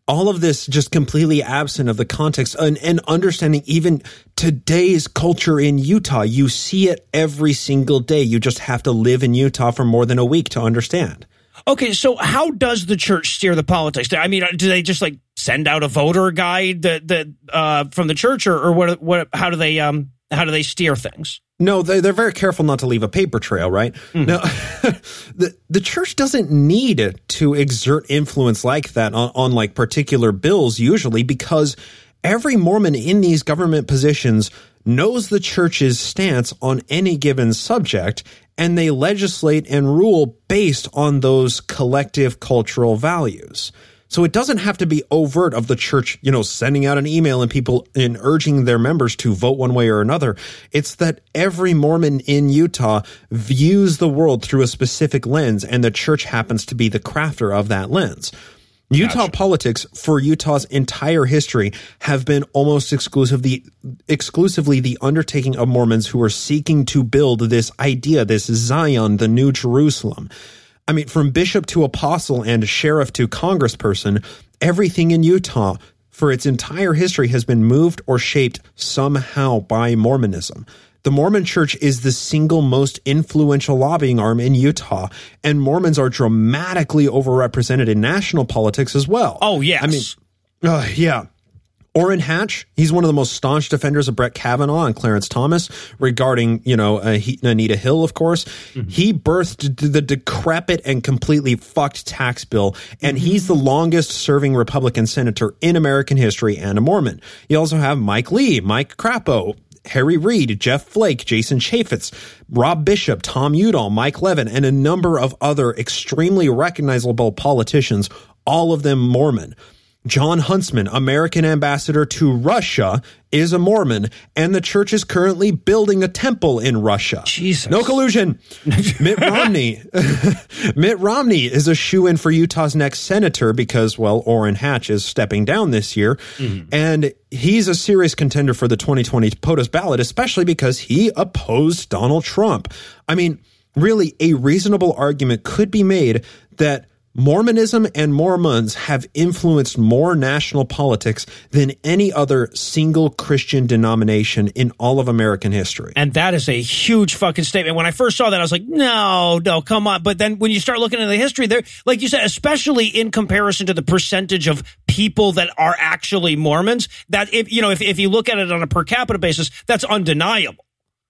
all of this just completely absent of the context and, and, understanding even today's culture in Utah. You see it every single day. You just have to live in Utah for more than a week to understand. Okay, so how does the church steer the politics? I mean, do they just like send out a voter guide that that uh, from the church, or, or what? What? How do they um how do they steer things? No, they, they're very careful not to leave a paper trail, right? Mm. No, the the church doesn't need to exert influence like that on, on like particular bills usually because every Mormon in these government positions knows the church's stance on any given subject and they legislate and rule based on those collective cultural values. So it doesn't have to be overt of the church, you know, sending out an email and people and urging their members to vote one way or another. It's that every Mormon in Utah views the world through a specific lens and the church happens to be the crafter of that lens. Utah gotcha. politics for Utah's entire history have been almost exclusively exclusively the undertaking of Mormons who are seeking to build this idea, this Zion, the new Jerusalem. I mean, from bishop to apostle and sheriff to congressperson, everything in Utah for its entire history has been moved or shaped somehow by Mormonism. The Mormon church is the single most influential lobbying arm in Utah, and Mormons are dramatically overrepresented in national politics as well. Oh, yes. I mean, uh, yeah. Orrin Hatch, he's one of the most staunch defenders of Brett Kavanaugh and Clarence Thomas regarding, you know, uh, he, Anita Hill, of course. Mm-hmm. He birthed the decrepit and completely fucked tax bill, and mm-hmm. he's the longest serving Republican senator in American history and a Mormon. You also have Mike Lee, Mike Crapo, Harry Reid, Jeff Flake, Jason Chaffetz, Rob Bishop, Tom Udall, Mike Leavitt, and a number of other extremely recognizable politicians, all of them Mormon. Jon Huntsman, American ambassador to Russia, is a Mormon, and the church is currently building a temple in Russia. Jesus. No collusion. Mitt Romney. Mitt Romney is a shoe in for Utah's next senator because, well, Orrin Hatch is stepping down this year. Mm-hmm. And he's a serious contender for the 2020 POTUS ballot, especially because he opposed Donald Trump. I mean, really, a reasonable argument could be made that Mormonism and Mormons have influenced more national politics than any other single Christian denomination in all of American history. And that is a huge fucking statement. When I first saw that, I was like, no, no, come on. But then when you start looking at the history there, like you said, especially in comparison to the percentage of people that are actually Mormons, that if, you know, if, if you look at it on a per capita basis, that's undeniable.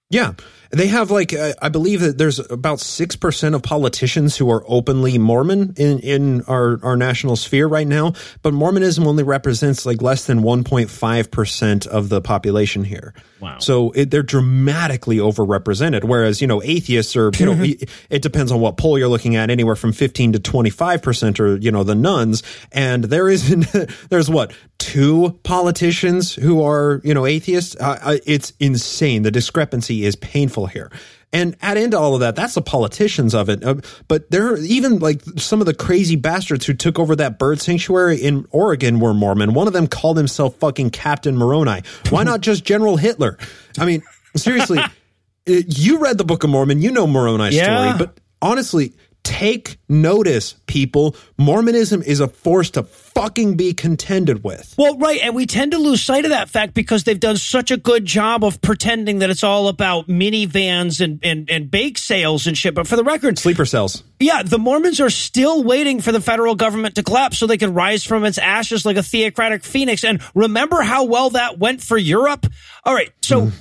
Yeah. They have like uh, I believe that there's about six percent of politicians who are openly Mormon in in our our national sphere right now, but Mormonism only represents like less than 1.5 percent of the population here. Wow! So it, they're dramatically overrepresented. Whereas you know atheists are you know it depends on what poll you're looking at, anywhere from 15 to 25 percent are you know the nones. and there isn't there's what two politicians who are you know atheists. Uh, it's insane. The discrepancy is painful here. And add into all of that, that's the politicians of it. Uh, but there are even like some of the crazy bastards who took over that bird sanctuary in Oregon were Mormon. One of them called himself fucking Captain Moroni. Why not just General Hitler? I mean, seriously, you read the Book of Mormon, you know Moroni's yeah. story, but honestly, Take notice, people. Mormonism is a force to fucking be contended with. Well, right, and we tend to lose sight of that fact because they've done such a good job of pretending that it's all about minivans and, and, and bake sales and shit. But for the record, Sleeper cells. yeah, the Mormons are still waiting for the federal government to collapse so they can rise from its ashes like a theocratic phoenix. And remember how well that went for Europe? All right, so.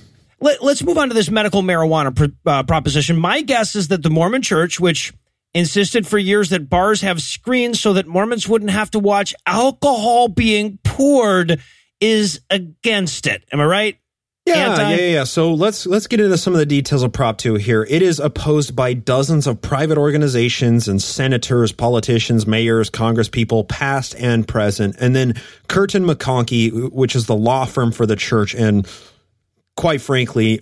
Let, us move on to this medical marijuana pr- uh, proposition. My guess is that the Mormon Church, which insisted for years that bars have screens so that Mormons wouldn't have to watch alcohol being poured, is against it. Am I right? Yeah, Anti- yeah, yeah, yeah. So let's let's get into some of the details of Prop 2 here. It is opposed by dozens of private organizations and senators, politicians, mayors, congresspeople, past and present. And then Kirton McConkie, which is the law firm for the church and quite frankly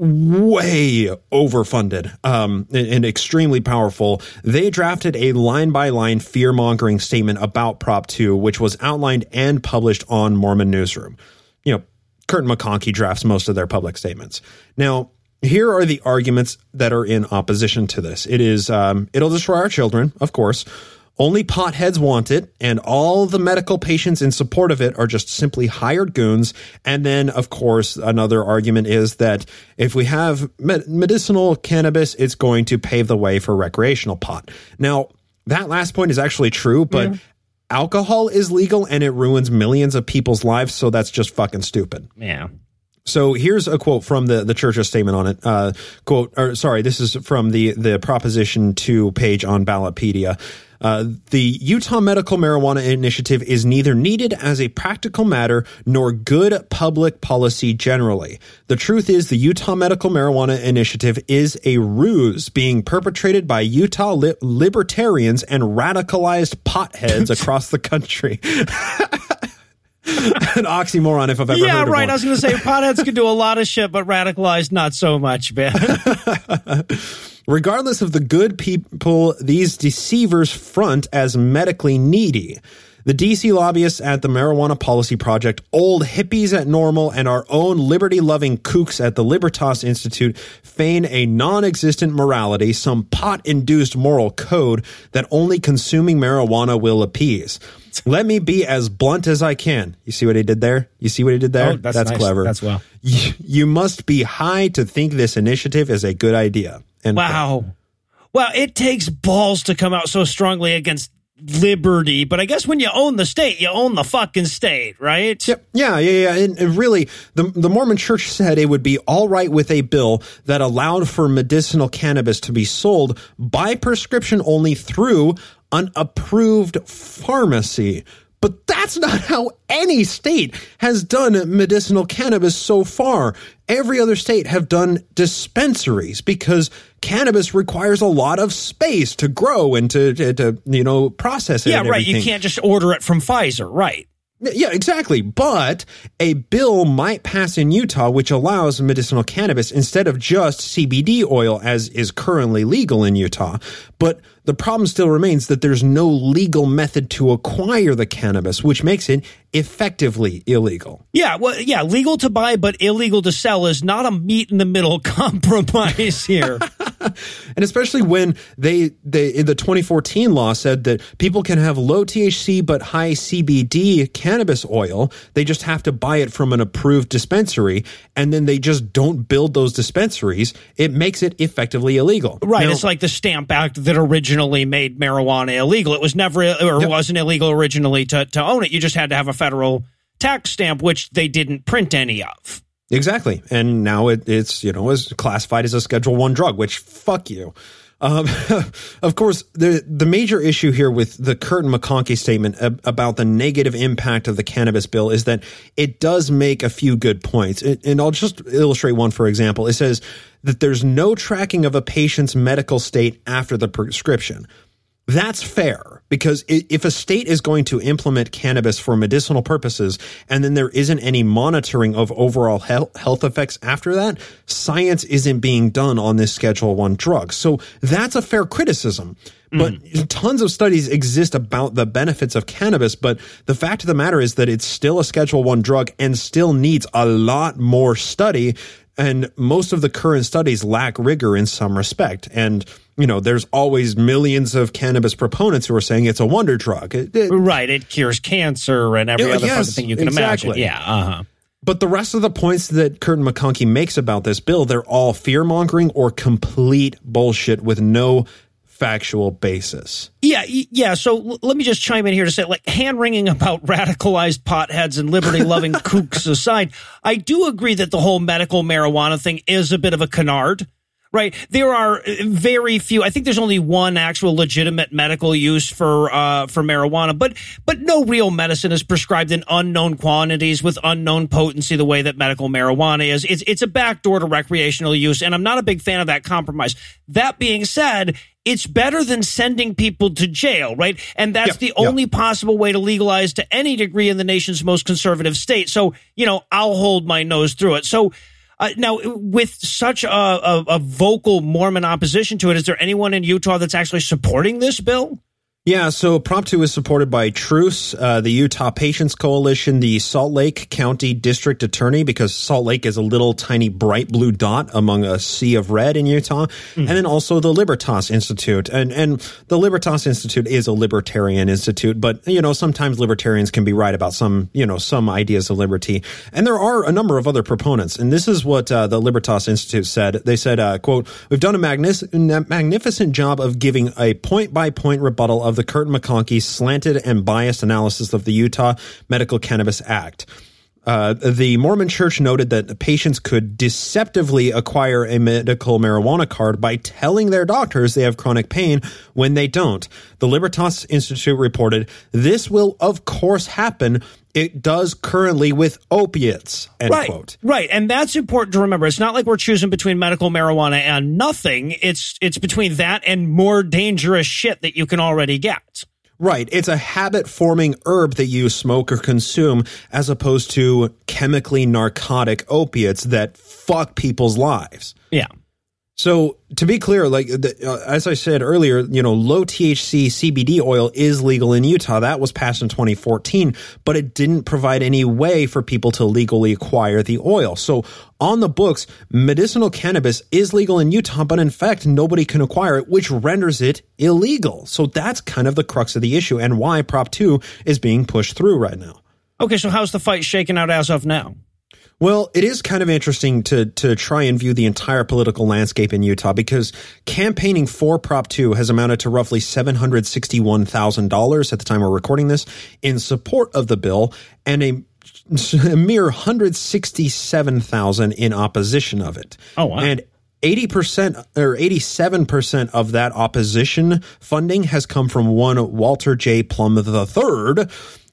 way overfunded um, and, and extremely powerful. They drafted a line by line fear mongering statement about Prop 2, which was outlined and published on Mormon Newsroom. You know, Kirton McConkie drafts most of their public statements. Now, here are the arguments that are in opposition to this. It is, um, it'll destroy our children, of course. Only potheads want it, and all the medical patients in support of it are just simply hired goons. And then, of course, another argument is that if we have med- medicinal cannabis, it's going to pave the way for recreational pot. Now, that last point is actually true, but alcohol is legal and it ruins millions of people's lives, so that's just fucking stupid. Yeah. So here's a quote from the the church's statement on it. Uh, quote, or sorry, this is from the the Proposition Two page on Ballotpedia. Uh, the Utah Medical Marijuana Initiative is neither needed as a practical matter nor good public policy generally. The truth is, the Utah Medical Marijuana Initiative is a ruse being perpetrated by Utah li- libertarians and radicalized potheads across the country. An oxymoron, if I've ever Yeah, heard of right. one. I was going to say potheads can do a lot of shit, but radicalized not so much, man. Regardless of the good people these deceivers front as medically needy. The DC lobbyists at the Marijuana Policy Project, old hippies at NORML, and our own liberty loving kooks at the Libertas Institute feign a non existent morality, some pot induced moral code that only consuming marijuana will appease. Let me be as blunt as I can. You see what he did there? You see what he did there? Oh, that's nice. clever. That's well. You, you must be high to think this initiative is a good idea. And uh, wow. Wow, it takes balls to come out so strongly against liberty, but I guess when you own the state, you own the fucking state, right? Yep. Yeah, yeah, yeah. And, and really, the the Mormon Church said it would be all right with a bill that allowed for medicinal cannabis to be sold by prescription only through an approved pharmacy. But that's not how any state has done medicinal cannabis so far. Every other state have done dispensaries because cannabis requires a lot of space to grow and to, to, to you know, process it. Yeah, right. You can't just order it from Pfizer, right? Yeah, exactly. But a bill might pass in Utah which allows medicinal cannabis instead of just CBD oil as is currently legal in Utah. But the problem still remains that there's no legal method to acquire the cannabis, which makes it effectively illegal. Yeah, well, yeah, legal to buy but illegal to sell is not a meet in the middle compromise here. And especially when they, they in the 2014 law said that people can have low THC but high CBD cannabis oil. They just have to buy it from an approved dispensary and then they just don't build those dispensaries. It makes it effectively illegal. Right, Now- it's like the Stamp Act that originally made marijuana illegal. It was never or wasn't illegal originally to, to own it. You just had to have a federal tax stamp, which they didn't print any of. Exactly, and now it, it's you know is classified as a Schedule One drug, which fuck you. Um, of course, the the major issue here with the Kirton McConkie statement ab- about the negative impact of the cannabis bill is that it does make a few good points, It- and I'll just illustrate one for example. It says that there's no tracking of a patient's medical state after the prescription. That's fair because if a state is going to implement cannabis for medicinal purposes and then there isn't any monitoring of overall health, effects after that, science isn't being done on this Schedule 1 drug. So that's a fair criticism. But mm. tons of studies exist about the benefits of cannabis, but the fact of the matter is that it's still a Schedule 1 drug and still needs a lot more study and most of the current studies lack rigor in some respect. And you know, there's always millions of cannabis proponents who are saying it's a wonder drug. It- it- Right. It cures cancer and every Yeah, other yes, thing you can exactly. imagine. Yeah. Uh huh. But the rest of the points that Kirton McConkie makes about this bill, they're all fear mongering or complete bullshit with no factual basis. Yeah, yeah. So l- let me just chime in here to say, like, hand wringing about radicalized potheads and liberty loving kooks aside, I do agree that the whole medical marijuana thing is a bit of a canard. Right. There are uh, very few. I think there's only one actual legitimate medical use for uh, for marijuana, but but no real medicine is prescribed in unknown quantities with unknown potency the way that medical marijuana is. It's it's a backdoor to recreational use, and I'm not a big fan of that compromise. That being said, it's better than sending people to jail, right? And that's the only possible way to legalize to any degree in the nation's most conservative state. So, you know, I'll hold my nose through it. So, uh, now, with such a, a, a vocal Mormon opposition to it, is there anyone in Utah that's actually supporting this bill? Yeah, so Prop 2 is supported by Truce, uh, the Utah Patients Coalition, the Salt Lake County District Attorney, because Salt Lake is a little tiny bright blue dot among a sea of red in Utah, and then also the Libertas Institute. And, and the Libertas Institute is a libertarian institute, but, you know, sometimes libertarians can be right about some, you know, some ideas of liberty. And there are a number of other proponents. And this is what uh, the Libertas Institute said. They said, uh, quote, we've done a magnificent job of giving a point by point rebuttal of the Kirton McConkie slanted and biased analysis of the Utah Medical Cannabis Act. Uh, the Mormon Church noted that patients could deceptively acquire a medical marijuana card by telling their doctors they have chronic pain when they don't. The Libertas Institute reported this will, of course, happen. It does currently with opiates. End right, quote. right, and that's important to remember. It's not like we're choosing between medical marijuana and nothing. It's it's between that and more dangerous shit that you can already get. Right. It's a habit forming herb that you smoke or consume as opposed to chemically narcotic opiates that fuck people's lives. Yeah. So to be clear, like the, uh, as I said earlier, you know, low THC CBD oil is legal in Utah. That was passed in 2014, but it didn't provide any way for people to legally acquire the oil. So on the books, medicinal cannabis is legal in Utah, but in fact, nobody can acquire it, which renders it illegal. So that's kind of the crux of the issue and why Prop 2 is being pushed through right now. Okay, so how's the fight shaking out as of now? Well, it is kind of interesting to to try and view the entire political landscape in Utah because campaigning for Prop 2 has amounted to roughly $761,000 at the time we're recording this in support of the bill and a, a mere 167,000 in opposition of it. Oh, wow. And 80% or 87% of that opposition funding has come from one Walter J. Plumb III,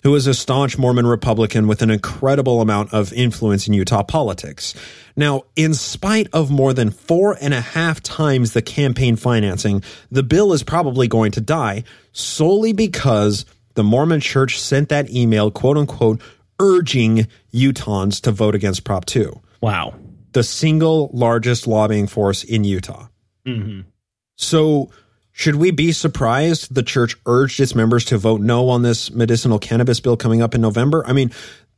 who is a staunch Mormon Republican with an incredible amount of influence in Utah politics. Now, in spite of more than four and a half times the campaign financing, the bill is probably going to die solely because the Mormon church sent that email, quote unquote, urging Utahns to vote against Prop 2 Wow. the single largest lobbying force in Utah. Mm-hmm. So, should we be surprised the church urged its members to vote no on this medicinal cannabis bill coming up in November? I mean,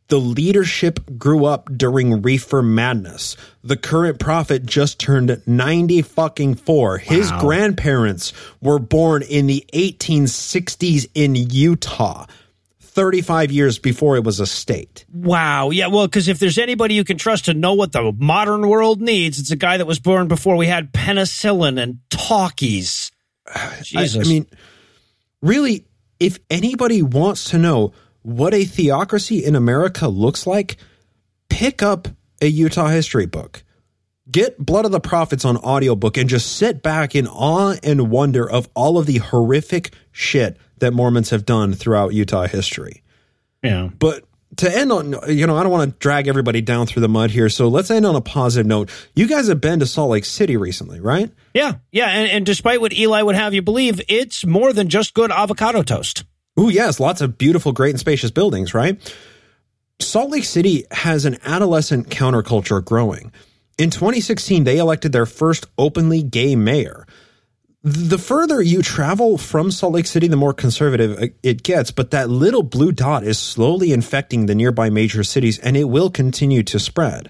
the leadership grew up during reefer madness. The current prophet just turned 90 fucking 4. His Wow. grandparents were born in the 1860s in Utah, 35 years before it was a state. Wow. Yeah. Well, because if there's anybody you can trust to know what the modern world needs, it's a guy that was born before we had penicillin and talkies. Jesus. I, I mean, really, if anybody wants to know what a theocracy in America looks like, pick up a Utah history book. Get Blood of the Prophets on audiobook and just sit back in awe and wonder of all of the horrific shit that Mormons have done throughout Utah history. yeah. But to end on, you know, I don't want to drag everybody down through the mud here. So let's end on a positive note. You guys have been to Salt Lake City recently, right? Yeah. Yeah. And, and despite what Eli would have you believe, it's more than just good avocado toast. Oh, yes, lots of beautiful, great, and spacious buildings, right? Salt Lake City has an adolescent counterculture growing. In 2016, they elected their first openly gay mayor. The further you travel from Salt Lake City, the more conservative it gets, but that little blue dot is slowly infecting the nearby major cities and it will continue to spread.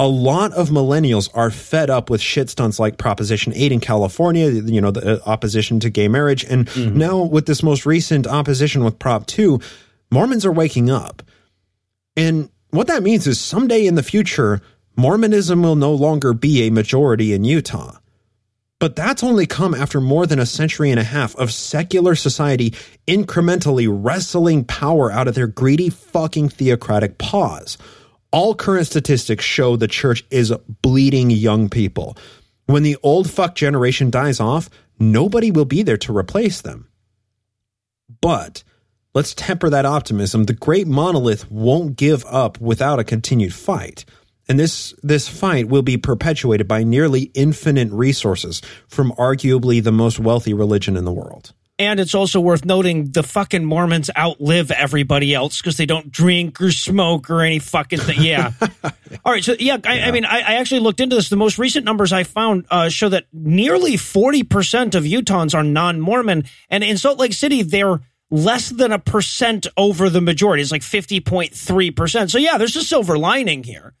a lot of millennials are fed up with shit stunts like Proposition 8 in California, you know, the uh, opposition to gay marriage. And now with this most recent opposition with Prop 2, Mormons are waking up. And what that means is someday in the future, Mormonism will no longer be a majority in Utah. But that's only come after more than a century and a half of secular society incrementally wrestling power out of their greedy fucking theocratic paws. All current statistics show the church is bleeding young people. When the old fuck generation dies off, nobody will be there to replace them. But let's temper that optimism. The great monolith won't give up without a continued fight. And this this fight will be perpetuated by nearly infinite resources from arguably the most wealthy religion in the world. And it's also worth noting the fucking Mormons outlive everybody else because they don't drink or smoke or any fucking thing. Yeah. All right. So, yeah, I, I mean, I, I actually looked into this. The most recent numbers I found uh, show that nearly 40% of Utahns are non Mormon. And in Salt Lake City, they're less than a percent over the majority. It's like 50.3%. So, yeah, there's a silver lining here.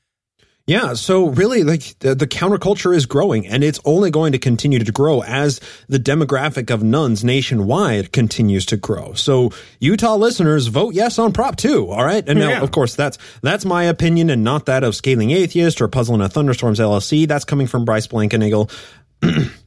Yeah, so really, like the, the counterculture is growing, and it's only going to continue to grow as the demographic of nones nationwide continues to grow. So, Utah listeners, vote yes on Prop Two. All right, and now, Yeah. of course, that's that's my opinion, and not that of Scaling Atheist or Puzzling a Thunderstorms LLC. That's coming from Bryce Blankenagel.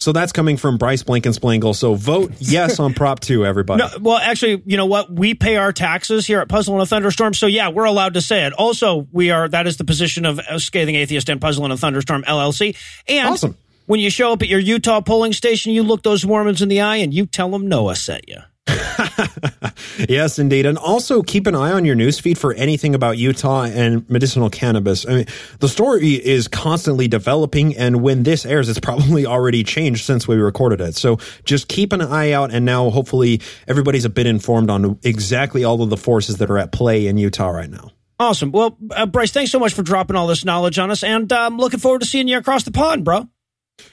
so that's coming from Bryce Blankenspangle. So vote yes on Prop Two, everybody. No, well, actually, you know what? We pay our taxes here at Puzzle and a Thunderstorm, so yeah, we're allowed to say it. Also, we are that is the position of Scathing Atheist and Puzzle and a Thunderstorm LLC. And Awesome. when you show up at your Utah polling station, you look those Mormons in the eye and you tell them Noah sent you. Yes, indeed. And also keep an eye on your newsfeed for anything about Utah and medicinal cannabis. I mean, the story is constantly developing, and when this airs, it's probably already changed since we recorded it. So just keep an eye out, and now hopefully everybody's a bit informed on exactly all of the forces that are at play in Utah right now. Awesome. Well, uh, Bryce, thanks so much for dropping all this knowledge on us, and I'm looking forward to seeing you across the pond, bro.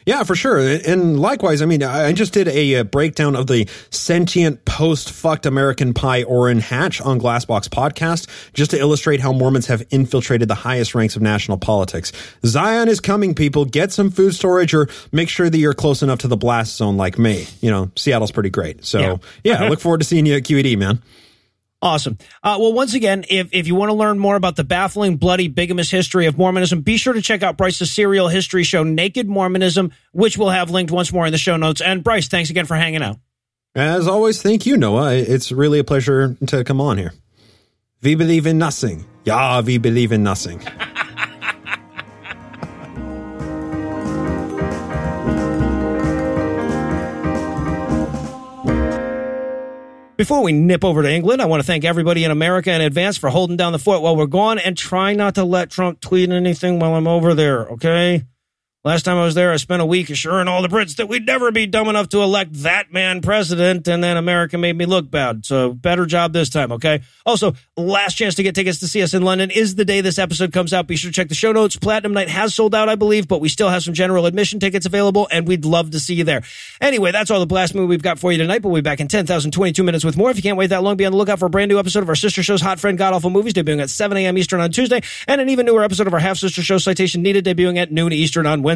Yeah, for sure. And likewise, I mean, I just did a, uh breakdown of the sentient post fucked American Pie Orrin Hatch on Glassbox podcast, just to illustrate how Mormons have infiltrated the highest ranks of national politics. Zion is coming, people. Get some food storage or make sure that you're close enough to the blast zone like me. You know, Seattle's pretty great. So, Yeah. yeah, I look forward to seeing you at QED, man. Awesome. Uh, well, once again, if, if you want to learn more about the baffling, bloody, bigamous history of Mormonism, be sure to check out Bryce's serial history show, Naked Mormonism, which we'll have linked once more in the show notes. And Bryce, thanks again for hanging out. As always, thank you, Noah. It's really a pleasure to come on here. We believe in nothing. Yeah, we believe in nothing. Before we nip over to England, I want to thank everybody in America in advance for holding down the fort while we're gone and try not to let Trump tweet anything while I'm over there, okay? Last time I was there, I spent a week assuring all the Brits that we'd never be dumb enough to elect that man president, and then America made me look bad. So, better job this time, okay? Also, last chance to get tickets to see us in London is the day this episode comes out. Be sure to check the show notes. Platinum Night has sold out, I believe, but we still have some general admission tickets available, and we'd love to see you there. Anyway, that's all the blast movie we've got for you tonight, but we'll be back in 10,022 minutes with more. If you can't wait that long, be on the lookout for a brand new episode of our sister show's Hot Friend God Awful Movies, debuting at 7 a.m. Eastern on Tuesday, and an even newer episode of our half sister show Citation Needed, debuting at noon Eastern on Wednesday.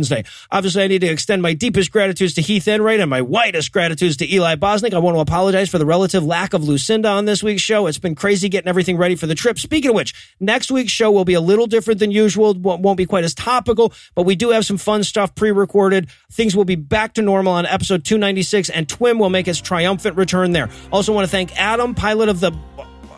Obviously, I need to extend my deepest gratitudes to Heath Enright and my widest gratitudes to Eli Bosnick. I want to apologize for the relative lack of Lucinda on this week's show. It's been crazy getting everything ready for the trip. Speaking of which, next week's show will be a little different than usual. Won't be quite as topical, but we do have some fun stuff pre-recorded. Things will be back to normal on episode 296, and Twim will make its triumphant return there. Also want to thank Adam, pilot of the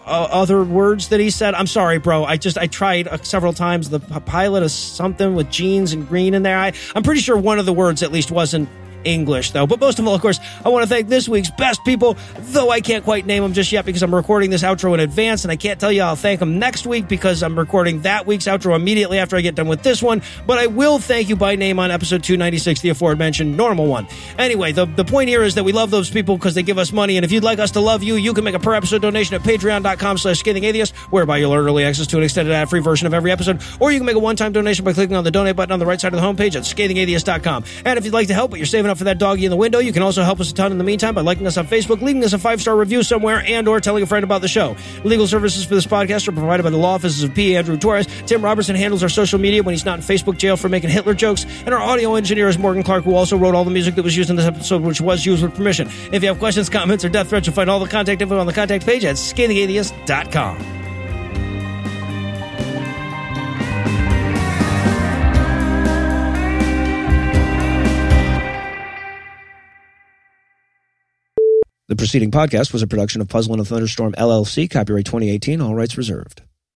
uh, other words that he said. I'm sorry, bro. I just I tried uh, several times. The pilot is something with jeans and green in there. I I'm pretty sure one of the words at least wasn't English though. But most of all, of course, I want to thank this week's best people, though I can't quite name them just yet because I'm recording this outro in advance and I can't tell you I'll thank them next week because I'm recording that week's outro immediately after I get done with this one. But I will thank you by name on episode 296, the aforementioned normal one. Anyway, the, the point here is that we love those people because they give us money. And if you'd like us to love you, you can make a per episode donation at patreon.com slash scathing atheist, whereby you'll earn early access to an extended ad free version of every episode. Or you can make a one time donation by clicking on the donate button on the right side of the homepage at scathingatheist.com. And if you'd like to help but you're saving out for that doggy in the window. You can also help us a ton in the meantime by liking us on Facebook, leaving us a five star review somewhere, and or telling a friend about the show. Legal services for this podcast are provided by the law offices of P. Andrew Torres. Tim Robertson handles our social media when he's not in Facebook jail for making Hitler jokes, and our audio engineer is Morgan Clark, who also wrote all the music that was used in this episode, which was used with permission. If you have questions, comments, or death threats, you'll find all the contact info on the contact page at scathingatheist.com. The preceding podcast was a production of Puzzle and a Thunderstorm LLC, copyright 2018, all rights reserved.